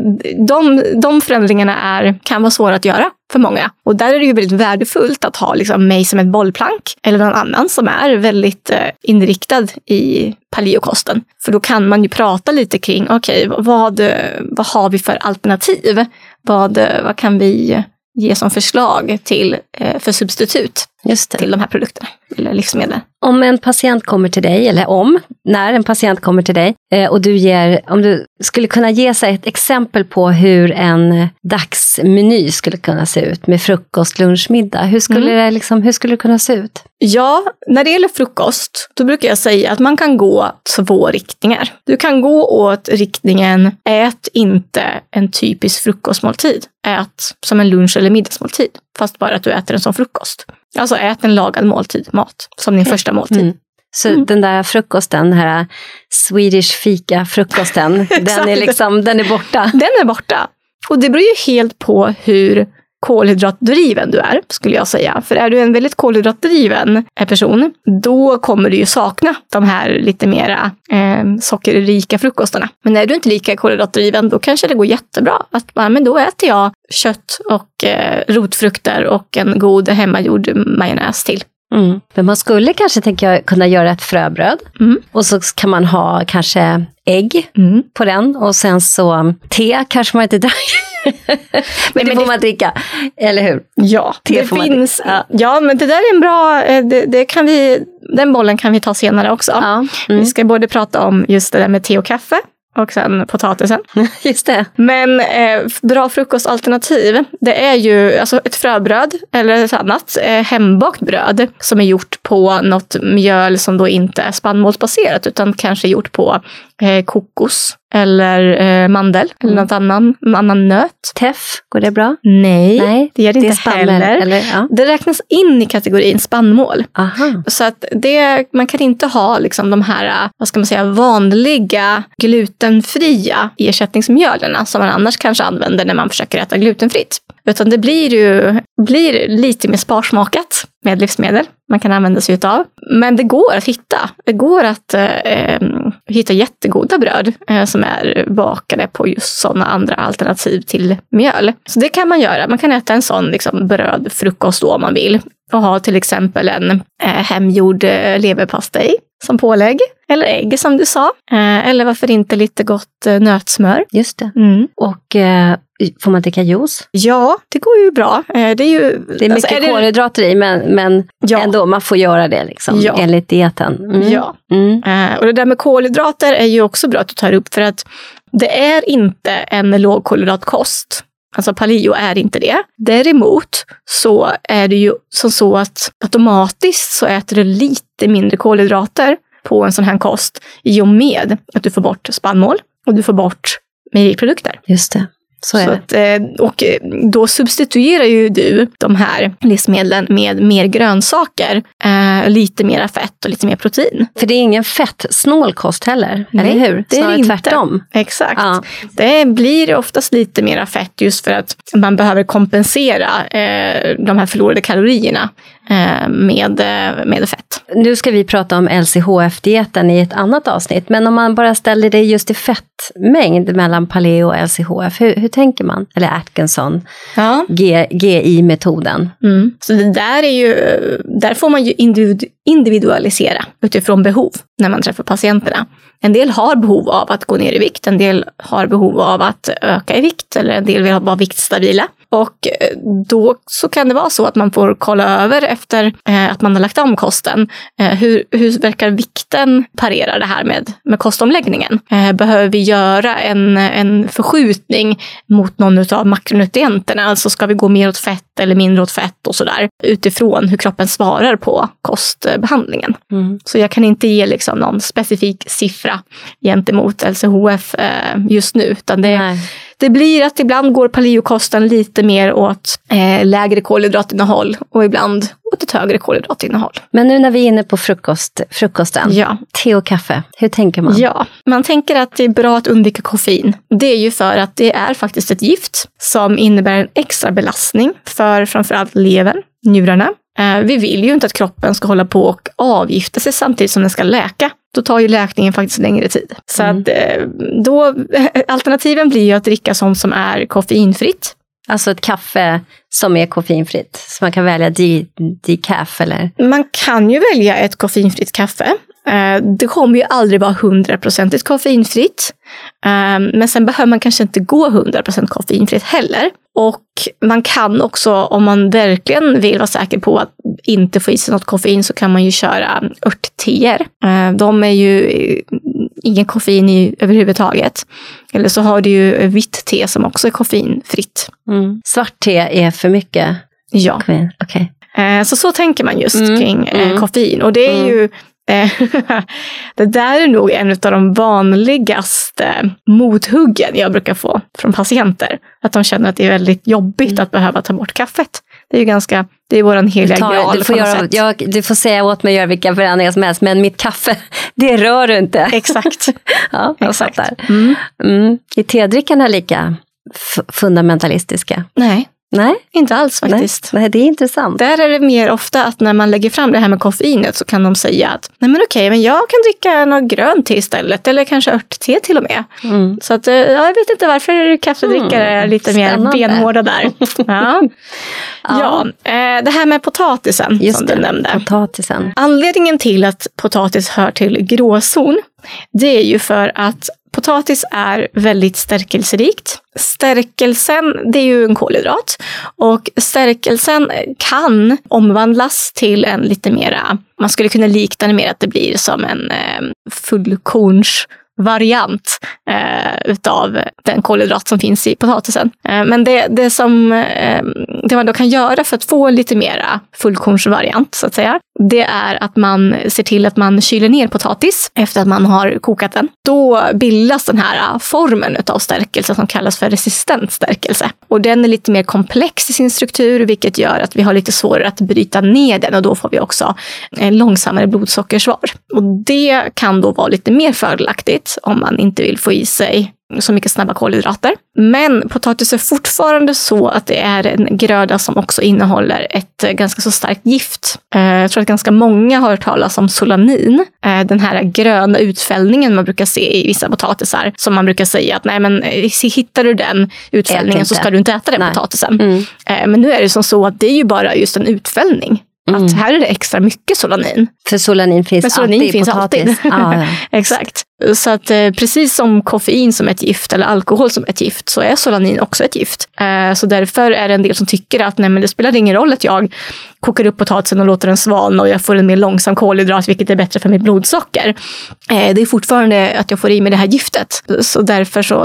de, de förändringarna är, kan vara svåra att göra för många. Och där är det ju väldigt värdefullt att ha liksom mig som ett bollplank eller någon annan som är väldigt eh, inriktad i paleokosten. För då kan man ju prata lite kring, okej, okay, vad, vad har vi för alternativ? Vad, vad kan vi ge som förslag till, för substitut till de här produkterna eller livsmedlen. Om en patient kommer till dig, eller om, när en patient kommer till dig eh, och du ger, om du skulle kunna ge sig ett exempel på hur en dagsmeny skulle kunna se ut med frukost, lunch, middag. Hur skulle, mm. det, liksom, hur skulle det kunna se ut? Ja, när det gäller frukost, då brukar jag säga att man kan gå två riktningar. Du kan gå åt riktningen ät inte en typisk frukostmåltid. Ät som en lunch eller middagsmåltid, fast bara att du äter en som frukost. Alltså ät en lagad måltid, mat, som din första måltid. Mm. Så mm. den där frukosten, den här Swedish fika-frukosten, den, är liksom, den är borta? Den är borta. Och det beror ju helt på hur kolhydratdriven du är, skulle jag säga. För är du en väldigt kolhydratdriven person, då kommer du ju sakna de här lite mera eh, sockerrika frukostarna. Men är du inte lika kolhydratdriven, då kanske det går jättebra att bara, men då äter jag kött och eh, rotfrukter och en god hemmagjord majonnäs till. Mm. Men man skulle kanske tänka jag, kunna göra ett fröbröd mm. och så kan man ha kanske ägg mm. på den och sen så te kanske man inte dricker. men det får man dricka, eller hur? Ja, te det finns. Ja. ja. men det där är en bra, eh, det, det, kan vi, den bollen kan vi ta senare också. Ja. Mm. Vi ska både prata om just det där med te och kaffe och sen potatisen. Just det. Men eh, bra frukostalternativ, det är ju alltså ett fröbröd eller ett annat eh, hembakt bröd som är gjort på något mjöl som då inte är spannmålsbaserat utan kanske gjort på eh, kokos eller eh, mandel eller mm. något annan, annan nöt. Teff, går det bra? Nej, Nej det gör det, det inte heller. Eller, ja. Det räknas in i kategorin spannmål. Aha. Så att det, man kan inte ha liksom de här, vad ska man säga, vanliga glutenfria ersättningsmjölen som man annars kanske använder när man försöker äta glutenfritt. Utan det blir ju blir lite mer sparsmakat med livsmedel man kan använda sig utav. Men det går att hitta. Det går att eh, hitta jättegoda bröd eh, som är bakade på just sådana andra alternativ till mjöl. Så det kan man göra. Man kan äta en sån liksom, brödfrukost då om man vill och ha till exempel en eh, hemgjord eh, leverpastej som pålägg. Eller ägg som du sa. Eh, eller varför inte lite gott eh, nötsmör. Just det. Mm. Och får man dricka juice? Ja, det går ju bra. Eh, det är, ju, det är alltså, mycket alltså, kolhydrater i men, men ja. ändå, man får göra det liksom, ja. enligt dieten. Mm. Ja, mm. Eh, och det där med kolhydrater är ju också bra att du tar upp för att det är inte en lågkolhydratkost. Alltså paleo är inte det. Däremot så är det ju som så att automatiskt så äter du lite mindre kolhydrater på en sån här kost i och med att du får bort spannmål och du får bort mejeriprodukter. Just det. Så är så att, eh, och eh, då substituerar ju du de här livsmedlen med mer grönsaker, eh, lite mera fett och lite mer protein. För det är ingen fettsnål kost heller, Nej, eller hur? det är inte. tvärtom. Exakt. Ja. Det blir oftast lite mera fett just för att man behöver kompensera de här förlorade kalorierna med, eh, med fett. Nu ska vi prata om LCHF-dieten i ett annat avsnitt, men om man bara ställer det just i fettmängd mellan paleo och LCHF, hur, hur tänker man? Eller Atkinson, ja. GI-metoden. Mm. Så det där är ju, där får man ju individualisera utifrån behov när man träffar patienterna. En del har behov av att gå ner i vikt, en del har behov av att öka i vikt eller en del vill vara viktstabila. Och eh, då så kan det vara så att man får kolla över efter eh, att man har lagt om kosten. Eh, hur, hur verkar vikten parera det här med, med kostomläggningen? Eh, behöver vi göra en, en förskjutning mot någon av makronutrienterna? Alltså ska vi gå mer åt fett eller mindre åt fett och sådär utifrån hur kroppen svarar på kostbehandlingen. Mm. Så jag kan inte ge liksom någon specifik siffra gentemot LCHF just nu, utan det, Nej det blir att ibland går paleokosten lite mer åt eh, lägre kolhydratinnehåll och ibland åt ett högre kolhydratinnehåll. Men nu när vi är inne på frukost, frukosten, ja. te och kaffe, hur tänker man? Ja, man tänker att det är bra att undvika koffein. Det är ju för att det är faktiskt ett gift som innebär en extra belastning för framförallt levern, njurarna. Eh, vi vill ju inte att kroppen ska hålla på och avgifta sig samtidigt som den ska läka då tar ju läkningen faktiskt längre tid. Så mm. att eh, då, alternativen blir ju att dricka sånt som är koffeinfritt. Alltså ett kaffe som är koffeinfritt. Så man kan välja de, decaf eller? Man kan ju välja ett koffeinfritt kaffe. Eh, det kommer ju aldrig vara hundraprocentigt koffeinfritt. Ehm, men sen behöver man kanske inte gå 100% koffeinfritt heller. Och man kan också, om man verkligen vill vara säker på att inte få i sig något koffein, så kan man ju köra örtteer. Eh, de är ju ingen koffein i överhuvudtaget. Eller så har du ju vitt te som också är koffeinfritt. Mm. Svart te är för mycket ja. koffein? Okay. Eh, så så tänker man just mm. kring eh, mm. koffein. Och det är mm. ju eh, det där är nog en av de vanligaste mothuggen jag brukar få från patienter. Att de känner att det är väldigt jobbigt mm. att behöva ta bort kaffet. Det är ju ganska, det är våran heliga graal du får, göra, jag, du får säga åt mig att göra vilka förändringar som helst, men mitt kaffe, det rör du inte. Exakt. ja, jag Exakt. Mm. Mm. Är tedrickarna lika fundamentalistiska? Nej. Nej. Inte alls faktiskt. Nej, nej, det är intressant. Där är det mer ofta att när man lägger fram det här med koffeinet så kan de säga att nej men okej, men jag kan dricka något grönt te istället eller kanske örtte till och med. Mm. Så att, eh, ja, jag vet inte varför kaffedrickare mm. är lite Spännande. mer benhårda där. ja. ja. Eh, det här med potatisen Just som det, du nämnde. Potatisen. Anledningen till att potatis hör till gråzon det är ju för att Potatis är väldigt stärkelserikt. Stärkelsen, det är ju en kolhydrat. Och stärkelsen kan omvandlas till en lite mera, man skulle kunna likna det mer att det blir som en eh, fullkorns variant eh, utav den kolhydrat som finns i potatisen. Eh, men det, det som eh, det man då kan göra för att få en lite mera fullkornsvariant så att säga, det är att man ser till att man kyler ner potatis efter att man har kokat den. Då bildas den här formen utav stärkelse som kallas för resistent stärkelse. Och den är lite mer komplex i sin struktur, vilket gör att vi har lite svårare att bryta ner den och då får vi också en långsammare blodsockersvar. Och det kan då vara lite mer fördelaktigt om man inte vill få i sig så mycket snabba kolhydrater. Men potatis är fortfarande så att det är en gröda som också innehåller ett ganska så starkt gift. Eh, jag tror att ganska många har hört talas om solanin. Eh, den här gröna utfällningen man brukar se i vissa potatisar. Som man brukar säga att nej men eh, hittar du den utfällningen så ska du inte äta den nej. potatisen. Mm. Men nu är det som så att det är ju bara just en utfällning. Mm. Att här är det extra mycket solanin. För solanin finns Men solanin alltid finns i potatis. Alltid. Ah, ja. Exakt. Så att eh, precis som koffein som ett gift eller alkohol som ett gift så är solanin också ett gift. Eh, så därför är det en del som tycker att nej, men det spelar ingen roll att jag kokar upp potatisen och låter den svalna och jag får en mer långsam kolhydrat vilket är bättre för mitt blodsocker. Eh, det är fortfarande att jag får i mig det här giftet. Så därför så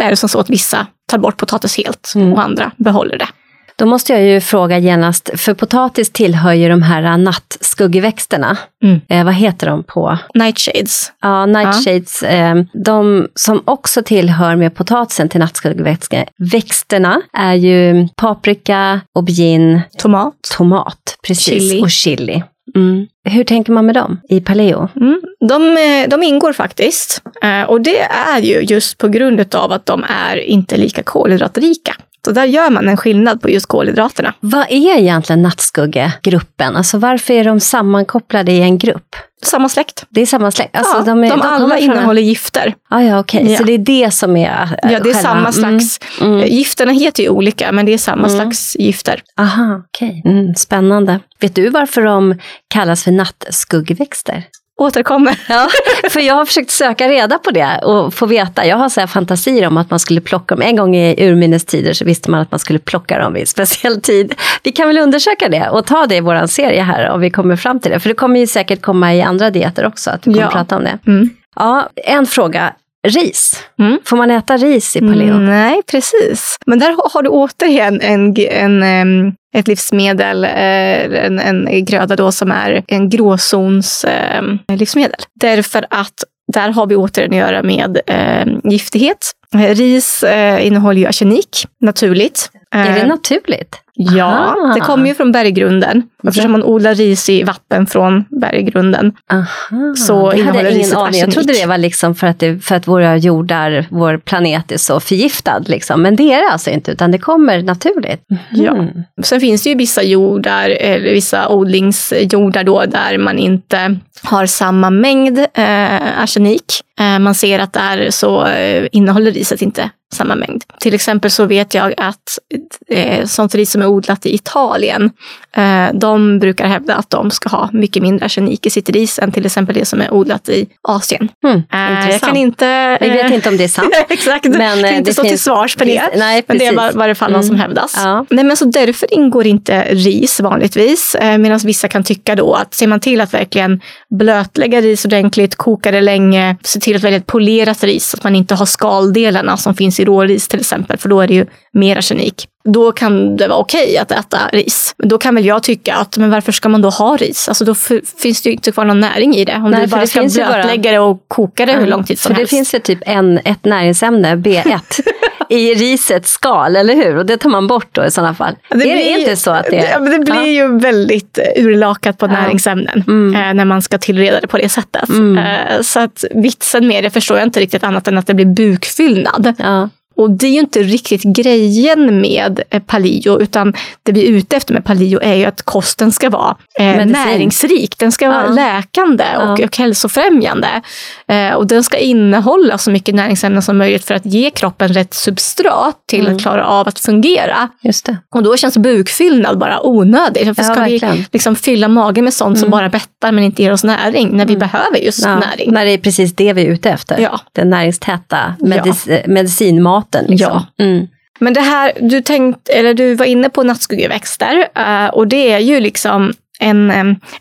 är det som så att vissa tar bort potatis helt mm. och andra behåller det. Då måste jag ju fråga genast, för potatis tillhör ju de här nattskuggväxterna. Mm. Eh, vad heter de på? Nightshades. Ja, nightshades. Ja. Eh, de som också tillhör med potatisen till nattskuggväxterna är ju paprika, aubergine, tomat, tomat precis, chili. och chili. Mm. Hur tänker man med dem i paleo? Mm. De, eh, de, ingår faktiskt. Eh, och det är ju just på grund av att de är inte lika kolhydratrika. Så där gör man en skillnad på just kolhydraterna. Vad är egentligen nattskuggegruppen? Alltså varför är de sammankopplade i en grupp? Samma släkt. Det är samma släkt? Alltså, ja, de, är, de, de alla innehåller gifter. Ah, ja, okej. Okay. Ja. Så det är det som är äh, Ja, det är själva. samma slags. Mm. Mm. Gifterna heter ju olika, men det är samma mm. slags gifter. Aha, okej. Okay. Mm, spännande. Vet du varför de kallas för nattskuggväxter? Återkommer. Ja, för jag har försökt söka reda på det och få veta. Jag har så här fantasier om att man skulle plocka dem. En gång i urminnes tider så visste man att man skulle plocka dem vid en speciell tid. Vi kan väl undersöka det och ta det i vår serie här om vi kommer fram till det. För det kommer ju säkert komma i andra dieter också att vi kommer ja. prata om det. Mm. Ja, en fråga. Ris. Mm. Får man äta ris i paleo? Mm, nej, precis. Men där har du återigen en, en, en ett livsmedel, eh, en, en gröda då som är en gråzons eh, livsmedel. Därför att där har vi återigen att göra med eh, giftighet. Ris eh, innehåller ju arsenik naturligt. Är det naturligt? Ja, Aha. det kommer ju från berggrunden. Eftersom man odlar ris i vatten från berggrunden. Aha. Så det hade jag ingen aning. Jag trodde det var liksom för att, det, för att våra jordar, vår planet är så förgiftad. Liksom. Men det är det alltså inte, utan det kommer naturligt. Mm. Ja. Sen finns det ju vissa jordar, eller vissa odlingsjordar då, där man inte har samma mängd eh, arsenik. Eh, man ser att där så eh, innehåller riset inte samma mängd. Till exempel så vet jag att eh, sånt ris som är odlat i Italien, de brukar hävda att de ska ha mycket mindre arsenik i sitt ris än till exempel det som är odlat i Asien. Mm, jag kan inte... Vi vet inte om det är sant. exakt, men kan inte stå finns, till svars för det. Nej, men det är i varje fall mm. vad som hävdas. Ja. Nej, men så därför ingår inte ris vanligtvis, medan vissa kan tycka då att ser man till att verkligen blötlägga ris ordentligt, koka det länge, se till att välja ett polerat ris så att man inte har skaldelarna som finns i råris till exempel, för då är det ju mer arsenik. Då kan det vara okej okay att äta ris. Men då kan väl jag tycka att men varför ska man då ha ris? Alltså då finns det ju inte kvar någon näring i det. Om Nej, du bara ska blötlägga det och koka det mm. hur lång tid som för helst. Det finns ju typ en, ett näringsämne, B1, i risets skal, eller hur? Och det tar man bort då i sådana fall. Det är blir, det inte så att det är... Det, det blir ja. ju väldigt eh, urlakat på ja. näringsämnen mm. eh, när man ska tillreda det på det sättet. Mm. Eh, så att vitsen med det förstår jag inte riktigt annat än att det blir bukfyllnad. Ja. Och det är ju inte riktigt grejen med eh, paleo, utan det vi är ute efter med paleo är ju att kosten ska vara eh, näringsrik. Den ska vara läkande och, ja. och hälsofrämjande. Eh, och den ska innehålla så mycket näringsämnen som möjligt för att ge kroppen rätt substrat till mm. att klara av att fungera. Just det. Och då känns bukfyllnad bara onödigt. Varför ska verkligen. vi liksom fylla magen med sånt mm. som bara bettar men inte ger oss näring, när vi mm. behöver just ja, näring? När det är precis det vi är ute efter. Ja. Den näringstäta medic medicinmat maten. Liksom. Ja. Mm. Men det här, du, tänkt, eller du var inne på nattskuggeväxter uh, och det är ju liksom en,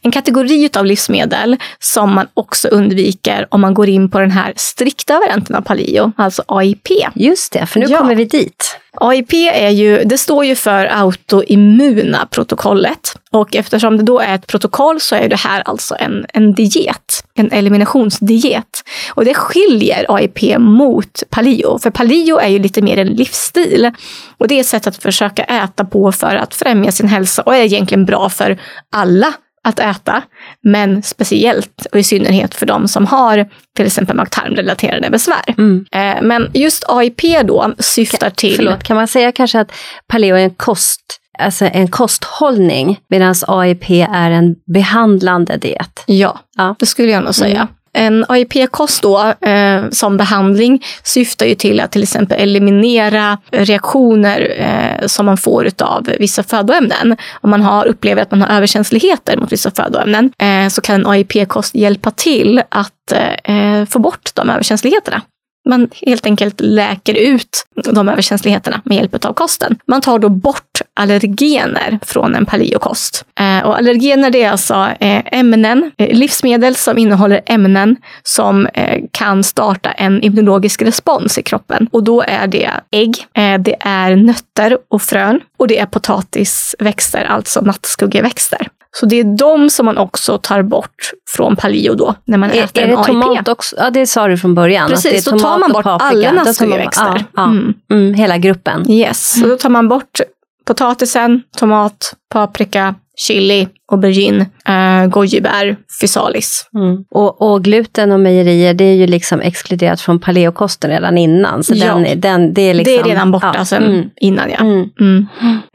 en kategori av livsmedel som man också undviker om man går in på den här strikta varianten av paleo, alltså AIP. Just det, för nu ja. kommer vi dit. AIP är ju, det står ju för autoimmuna protokollet. Och eftersom det då är ett protokoll så är det här alltså en, en diet, en eliminationsdiet. Och det skiljer AIP mot paleo, för paleo är ju lite mer en livsstil. Och det är ett sätt att försöka äta på för att främja sin hälsa och är egentligen bra för alla att äta, men speciellt och i synnerhet för de som har till exempel mag-tarmrelaterade besvär. Mm. Eh, men just AIP då syftar till... Förlåt, kan man säga kanske att paleo är en kost alltså en kosthållning medan AIP är en behandlande diet. Ja, ja. det skulle jag nog säga. Mm. En AIP-kost då, eh, som behandling syftar ju till att till exempel eliminera reaktioner eh, som man får av vissa födoämnen. Om man har, upplever att man har överkänsligheter mot vissa födoämnen eh, så kan en AIP-kost hjälpa till att eh, få bort de överkänsligheterna. Man helt enkelt läker ut de överkänsligheterna med hjälp av kosten. Man tar då bort allergener från en paleokost. Eh, och allergener det är alltså eh, ämnen, eh, livsmedel som innehåller ämnen som kan starta en immunologisk respons i kroppen. Och då är det ägg, det är nötter och frön och det är potatisväxter, alltså nattskuggeväxter. Så det är de som man också tar bort från paleo då, när man är, äter är det en tomat också? Ja, det sa du från början. Precis, då tar man bort alla nattskuggeväxter. Ja, ja. Mm. Mm, hela gruppen. Yes, så då tar man bort potatisen, tomat, paprika, chili, aubergine, eh, gojibär, physalis. Mm. Och, och, gluten och mejerier, det är ju liksom exkluderat från paleokosten redan innan. Så ja. den, den, det, är liksom, det är redan borta ja. sen mm. innan ja. Mm. mm.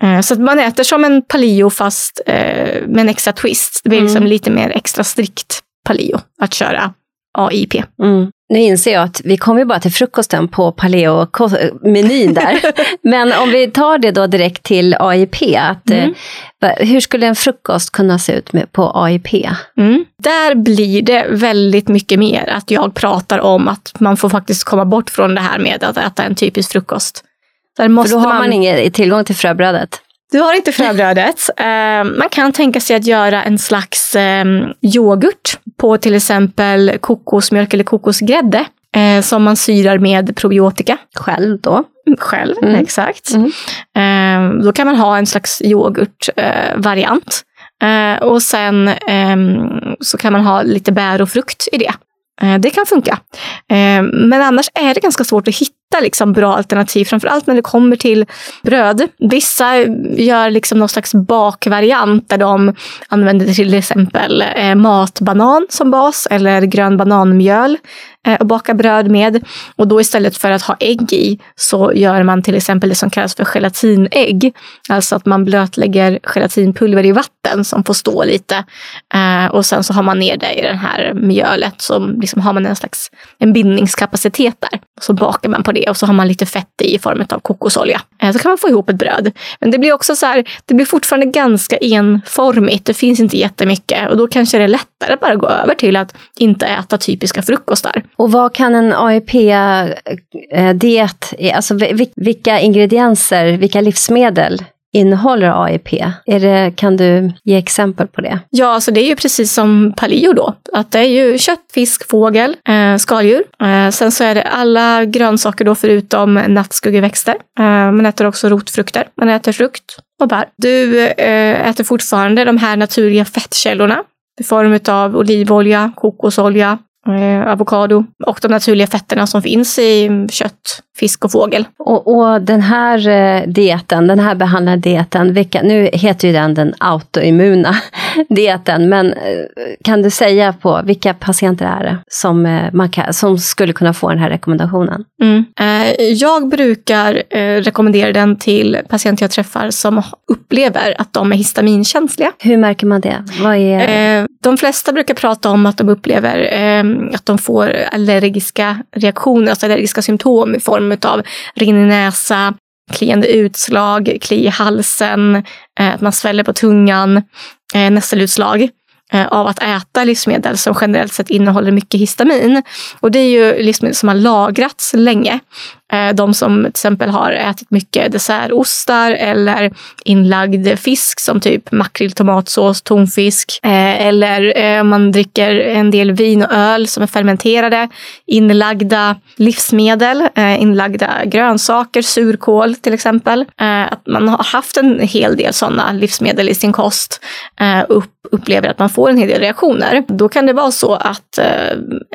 Eh, så att man äter som en paleo fast eh, med en extra twist. Det blir liksom mm. lite mer extra strikt paleo att köra AIP. Mm. Nu inser jag att vi kommer bara till frukosten på paleo-menyn där. Men om vi tar det då direkt till AIP. Att, mm. eh, hur skulle en frukost kunna se ut med, på AIP? Mm. Där blir det väldigt mycket mer att jag pratar om att man får faktiskt komma bort från det här med att äta en typisk frukost. Där måste För då har man, man ingen tillgång till fröbrödet. Du har inte fröbrödet. Eh, man kan tänka sig att göra en slags eh, yoghurt på till exempel kokosmjölk eller kokosgrädde eh, som man syrar med probiotika. Själv då? Själv, mm. exakt. Mm. Då kan man ha en slags yoghurtvariant. Och sen så kan man ha lite bär och frukt i det. Det kan funka. Men annars är det ganska svårt att hitta liksom bra alternativ, framförallt när det kommer till bröd. Vissa gör liksom någon slags bakvariant där de använder till exempel eh, matbanan som bas eller grön bananmjöl eh, och baka bröd med. Och då istället för att ha ägg i så gör man till exempel det som kallas för gelatinägg. Alltså att man blötlägger gelatinpulver i vatten som får stå lite. Eh, och sen så har man ner det i det här mjölet så liksom har man en slags en bindningskapacitet där. Så bakar man på det och så har man lite fett i i form av kokosolja. Eh, så kan man få ihop ett bröd. Men det blir också så här, det blir fortfarande ganska enformigt. Det finns inte jättemycket och då kanske det är lättare att bara gå över till att inte äta typiska frukostar. Och vad kan en AIP-diet, alltså vilka ingredienser, vilka livsmedel innehåller AIP? Är det, kan du ge exempel på det? Ja, alltså det är ju precis som paleo då. Att det är ju kött, fisk, fågel, eh, skaldjur. Eh, sen så är det alla grönsaker då förutom nattskuggeväxter. Eh, man äter också rotfrukter. Man äter frukt och bär. Du eh, äter fortfarande de här naturliga fettkällorna i form av olivolja, kokosolja, eh, avokado och de naturliga fetterna som finns i kött, fisk och fågel. Och, och den här eh, dieten, den här behandlade dieten, vilka, nu heter ju den den autoimmuna dieten, men eh, kan du säga på vilka patienter är det som, eh, man kan, som skulle kunna få den här rekommendationen? Mm. Jag brukar rekommendera den till patienter jag träffar som upplever att de är histaminkänsliga. Hur märker man det? Vad är... De flesta brukar prata om att de upplever att de får allergiska reaktioner, alltså allergiska symptom i form av rinnig näsa, kliande utslag, kli i halsen, eh, att man sväller på tungan, eh, nässelutslag eh, av att äta livsmedel som generellt sett innehåller mycket histamin. Och det är ju livsmedel som har lagrats länge. Eh, de som till exempel har ätit mycket dessertostar eller inlagd fisk som typ makrill, tomatsås, tonfisk. Eh, eller eh, man dricker en del vin och öl som är fermenterade. Inlagda livsmedel, inlagda grönsaker, surkål till exempel. Att man har haft en hel del sådana livsmedel i sin kost och upplever att man får en hel del reaktioner. Då kan det vara så att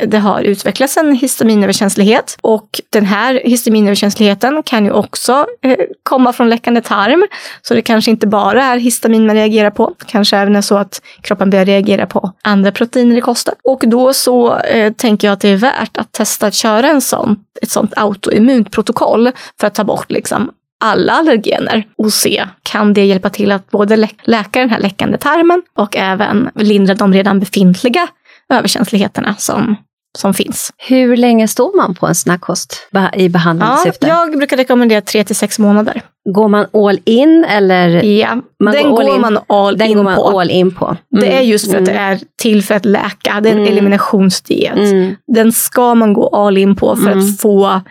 det har utvecklats en histaminöverkänslighet och den här histaminöverkänsligheten kan ju också eh, komma från läckande tarm. Så det kanske inte bara är histamin man reagerar på. Kanske även är så att kroppen börjar reagera på andra proteiner i kosten. Och då så eh, tänker jag att det är värt att testa att köra en sån, ett sånt autoimmunt protokoll för att ta bort liksom alla allergener och se kan det hjälpa till att både lä läka den här läckande tarmen och även lindra de redan befintliga överkänsligheterna som som finns. Hur länge står man på en sån här kost i behandlingssyfte? Ja, jag brukar rekommendera tre till sex månader. Går man all in eller? Ja, man den går, går man all den in går man på. All in på. Mm. Det är just för att mm. det är till för att läka. Det är en mm. eliminationsdiet. Mm. Den ska man gå all in på för att mm. få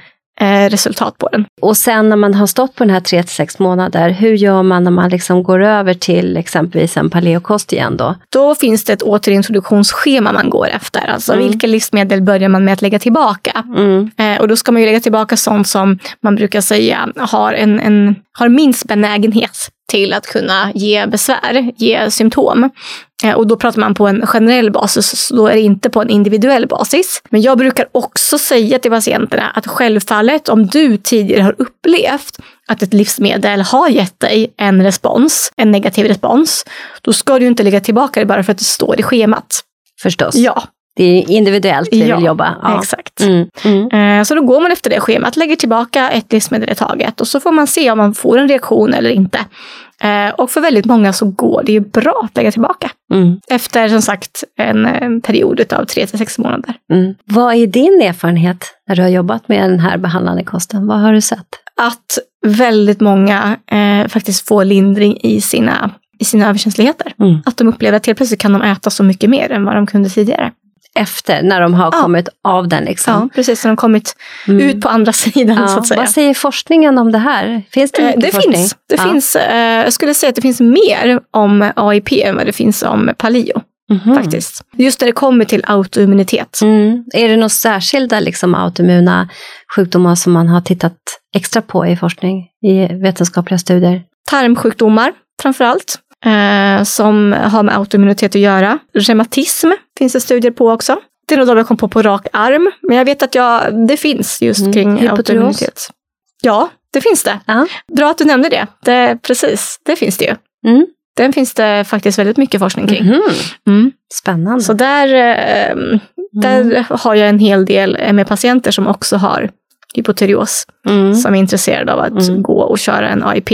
Eh, resultat på den. Och sen när man har stått på den här 3 till 6 månader, hur gör man när man liksom går över till exempelvis en paleokost igen då? Då finns det ett återintroduktionsschema man går efter. Alltså mm. vilka livsmedel börjar man med att lägga tillbaka? Mm. Eh, och då ska man ju lägga tillbaka sånt som man brukar säga har, en, en, har minst benägenhet till att kunna ge besvär, ge symptom. Eh, och då pratar man på en generell basis, då är det inte på en individuell basis. Men jag brukar också säga till patienterna att självfallet om du tidigare har upplevt att ett livsmedel har gett dig en respons, en negativ respons, då ska du inte lägga tillbaka det bara för att det står i schemat. Förstås. Ja. Det är individuellt vi ja, vill jobba. Ja, exakt. Mm, mm. Eh, så då går man efter det schemat, lägger tillbaka ett livsmedel i taget och så får man se om man får en reaktion eller inte. Eh, och för väldigt många så går det ju bra att lägga tillbaka. Mm. Efter som sagt en, en period av tre till sex månader. Mm. Vad är din erfarenhet när du har jobbat med den här behandlande kosten? Vad har du sett? Att väldigt många eh, faktiskt får lindring i sina, i sina överkänsligheter. Mm. Att de upplever att helt plötsligt kan de äta så mycket mer än vad de kunde tidigare efter, när de har ja. kommit av den. Liksom. Ja, precis. När de kommit mm. ut på andra sidan. Ja. så att säga. Vad säger forskningen om det här? Finns det mycket det forskning? Finns. Det ja. finns, eh, jag skulle säga att det finns mer om AIP än vad det finns om paleo. Mm. Faktiskt. Just när det kommer till autoimmunitet. Mm. Är det några särskilda liksom, autoimmuna sjukdomar som man har tittat extra på i forskning, i vetenskapliga studier? Tarmsjukdomar framför allt eh, som har med autoimmunitet att göra. Reumatism finns det studier på också. inte något jag kom på på rak arm, men jag vet att jag, det finns just Mm. kring autoimmunitet. Ja, det finns det. Ja. Bra att du nämnde det. det. Precis, det finns det ju. Mm. Den finns det faktiskt väldigt mycket forskning kring. Mhm. Mm. Spännande. Så där, eh, där Mm. har jag en hel del med patienter som också har hypotyreos, Mm. som är intresserade av att Mm. gå och köra en AIP.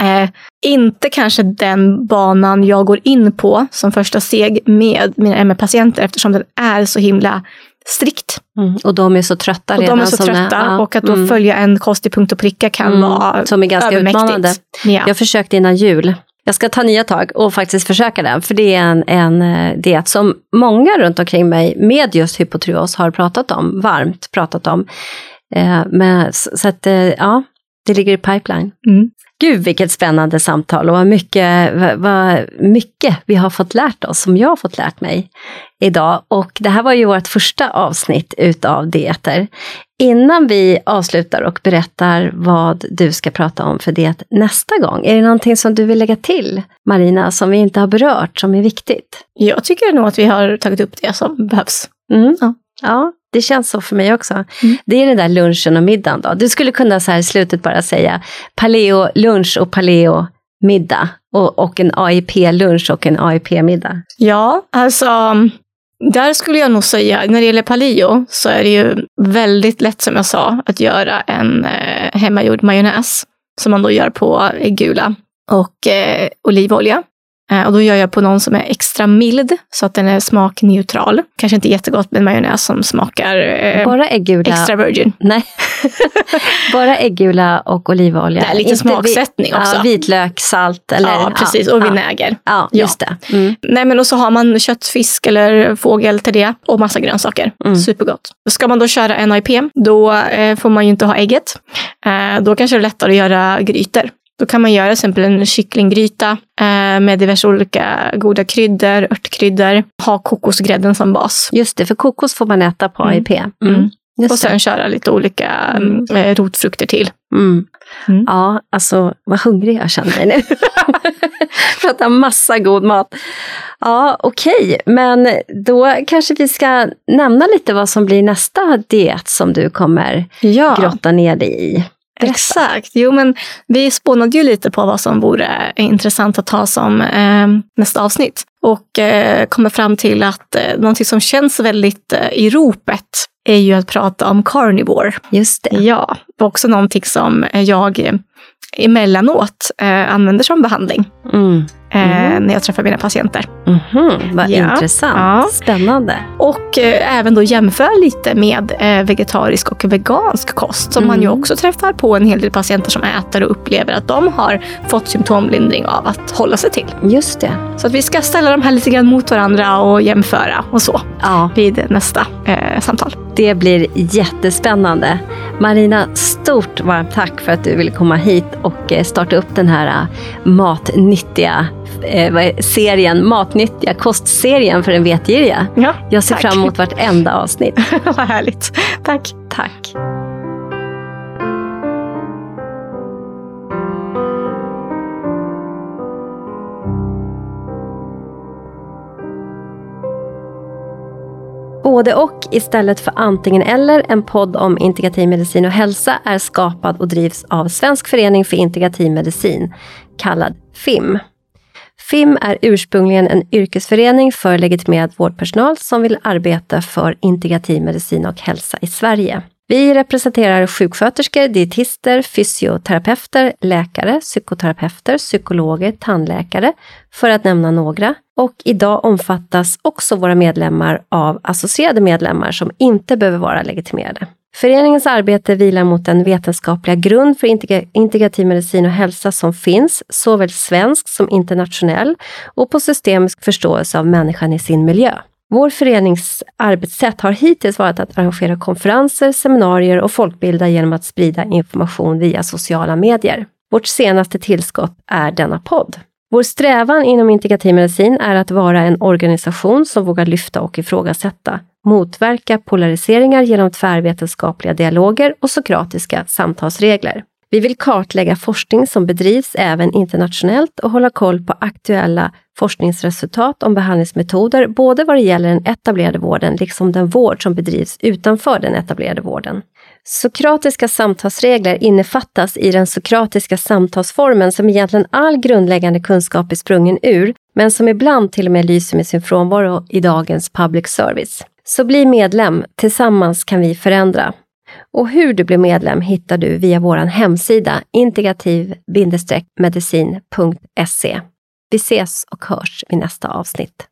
Eh, inte kanske den banan jag går in på som första steg med mina ME-patienter eftersom den är så himla strikt. Mm. Och de är så trötta Och redan. de är så trötta ja. och att då Mm. följa en kost i punkt och pricka kan Mm. vara Som är ganska utmanande. Ja. Jag försökte innan jul. Jag ska ta nya tag och faktiskt försöka det. För det är en, en eh, diet som många runt omkring mig med just hypotyreos har pratat om, varmt pratat om. Eh, så så att, eh, ja, det ligger i pipeline. Mm. Gud vilket spännande samtal och vad mycket, vad, mycket vi har fått lärt oss, som jag har fått lärt mig idag. Och det här var ju vårt första avsnitt utav dieter. Innan vi avslutar och berättar vad du ska prata om för diet nästa gång, är det någonting som du vill lägga till, Marina, som vi inte har berört, som är viktigt? Jag tycker nog att vi har tagit upp det som behövs. Mm. Ja. Ja, det känns så för mig också. Mm. Det är den där lunchen och middagen då. Du skulle kunna så här i slutet bara säga paleo lunch och paleo middag och, och en AIP lunch och en AIP middag. Ja, alltså där skulle jag nog säga, när det gäller paleo så är det ju väldigt lätt som jag sa att göra en eh, hemmagjord majonnäs som man då gör på äggula och eh, olivolja. Eh, och då gör jag på någon som är extra mild så att den är smakneutral. Kanske inte jättegott med majonnäs som smakar eh, Bara äggula. extra virgin. Nej. bara äggula och olivolja. Det är lite Inte smaksättning vi- också. Ja, vitlök, salt eller... ja, precis. Och ja, vinäger. Ja, Ja. just det. Mm. Nej, men och så har man kött, fisk eller fågel till det och massa grönsaker. Mm. Supergott. Ska man då köra en AIP, då eh, får man ju inte ha ägget. Eh, då kanske det är lättare att göra grytor. Då kan man göra till exempel en kycklinggryta eh, med diverse olika goda kryddor, örtkryddor. Ha kokosgrädden som bas. Just det, för kokos får man äta på Mm. AIP. Mm. Mm. Och sen köra lite olika Mm. mm. rotfrukter till. Mm. Mm. Ja, alltså vad hungrig jag känner mig nu. Pratar massa god mat. Ja, okej, men då kanske vi ska nämna lite vad som blir nästa diet som du kommer Ja. grotta ner dig i. Berätta. Exakt. Jo, men vi spånade ju lite på vad som vore intressant att ta som eh, nästa avsnitt. Och eh, kommer fram till att eh, någonting som känns väldigt eh, i ropet är ju att prata om carnivore. Just det. Ja, också någonting som jag emellanåt eh, använder som behandling Mm. eh, Mm. när jag träffar mina patienter. Mhm, vad Ja. intressant. Ja. Spännande. Och eh, även då jämföra lite med eh, vegetarisk och vegansk kost som man ju Mm. också träffar på en hel del patienter som äter och upplever att de har fått symptomlindring av att hålla sig till. Just det. Så att vi ska ställa de här lite grann mot varandra och jämföra och så Ja, vid nästa eh, samtal. det blir jättespännande. Marina, stort varmt tack för att du ville komma hit och eh, starta upp den här eh, matnyttiga eh, serien, matnyttiga kostserien för den vetgiriga. Ja, Jag ser tack. fram emot vartenda avsnitt. Vad härligt. Tack. Tack. Både och istället för antingen eller, en podd om integrativ medicin och hälsa är skapad och drivs av Svensk förening för integrativ medicin, kallad FIM. FIM är ursprungligen en yrkesförening för legitimerad vårdpersonal som vill arbeta för integrativ medicin och hälsa i Sverige. Vi representerar sjuksköterskor, dietister, fysioterapeuter, läkare, psykoterapeuter, psykologer, tandläkare, för att nämna några. Och idag omfattas också våra medlemmar av associerade medlemmar som inte behöver vara legitimerade. Föreningens arbete vilar mot den vetenskapliga grund för integrativ medicin och hälsa som finns, såväl svensk som internationell, och på systemisk förståelse av människan i sin miljö. Vår förenings arbetssätt har hittills varit att arrangera konferenser, seminarier och folkbilda genom att sprida information via sociala medier. Vårt senaste tillskott är denna podd. Vår strävan inom integrativ medicin är att vara en organisation som vågar lyfta och ifrågasätta, motverka polariseringar genom tvärvetenskapliga dialoger och sokratiska samtalsregler. Vi vill kartlägga forskning som bedrivs även internationellt och hålla koll på aktuella forskningsresultat om behandlingsmetoder, både vad det gäller den etablerade vården liksom den vård som bedrivs utanför den etablerade vården. Sokratiska samtalsregler innefattas i den sokratiska samtalsformen som egentligen all grundläggande kunskap är sprungen ur, men som ibland till och med lyser med sin frånvaro i dagens public service. Så bli medlem, tillsammans kan vi förändra. Och hur du blir medlem hittar du via vår hemsida integrativ-medicin.se. Vi ses och hörs vid nästa avsnitt.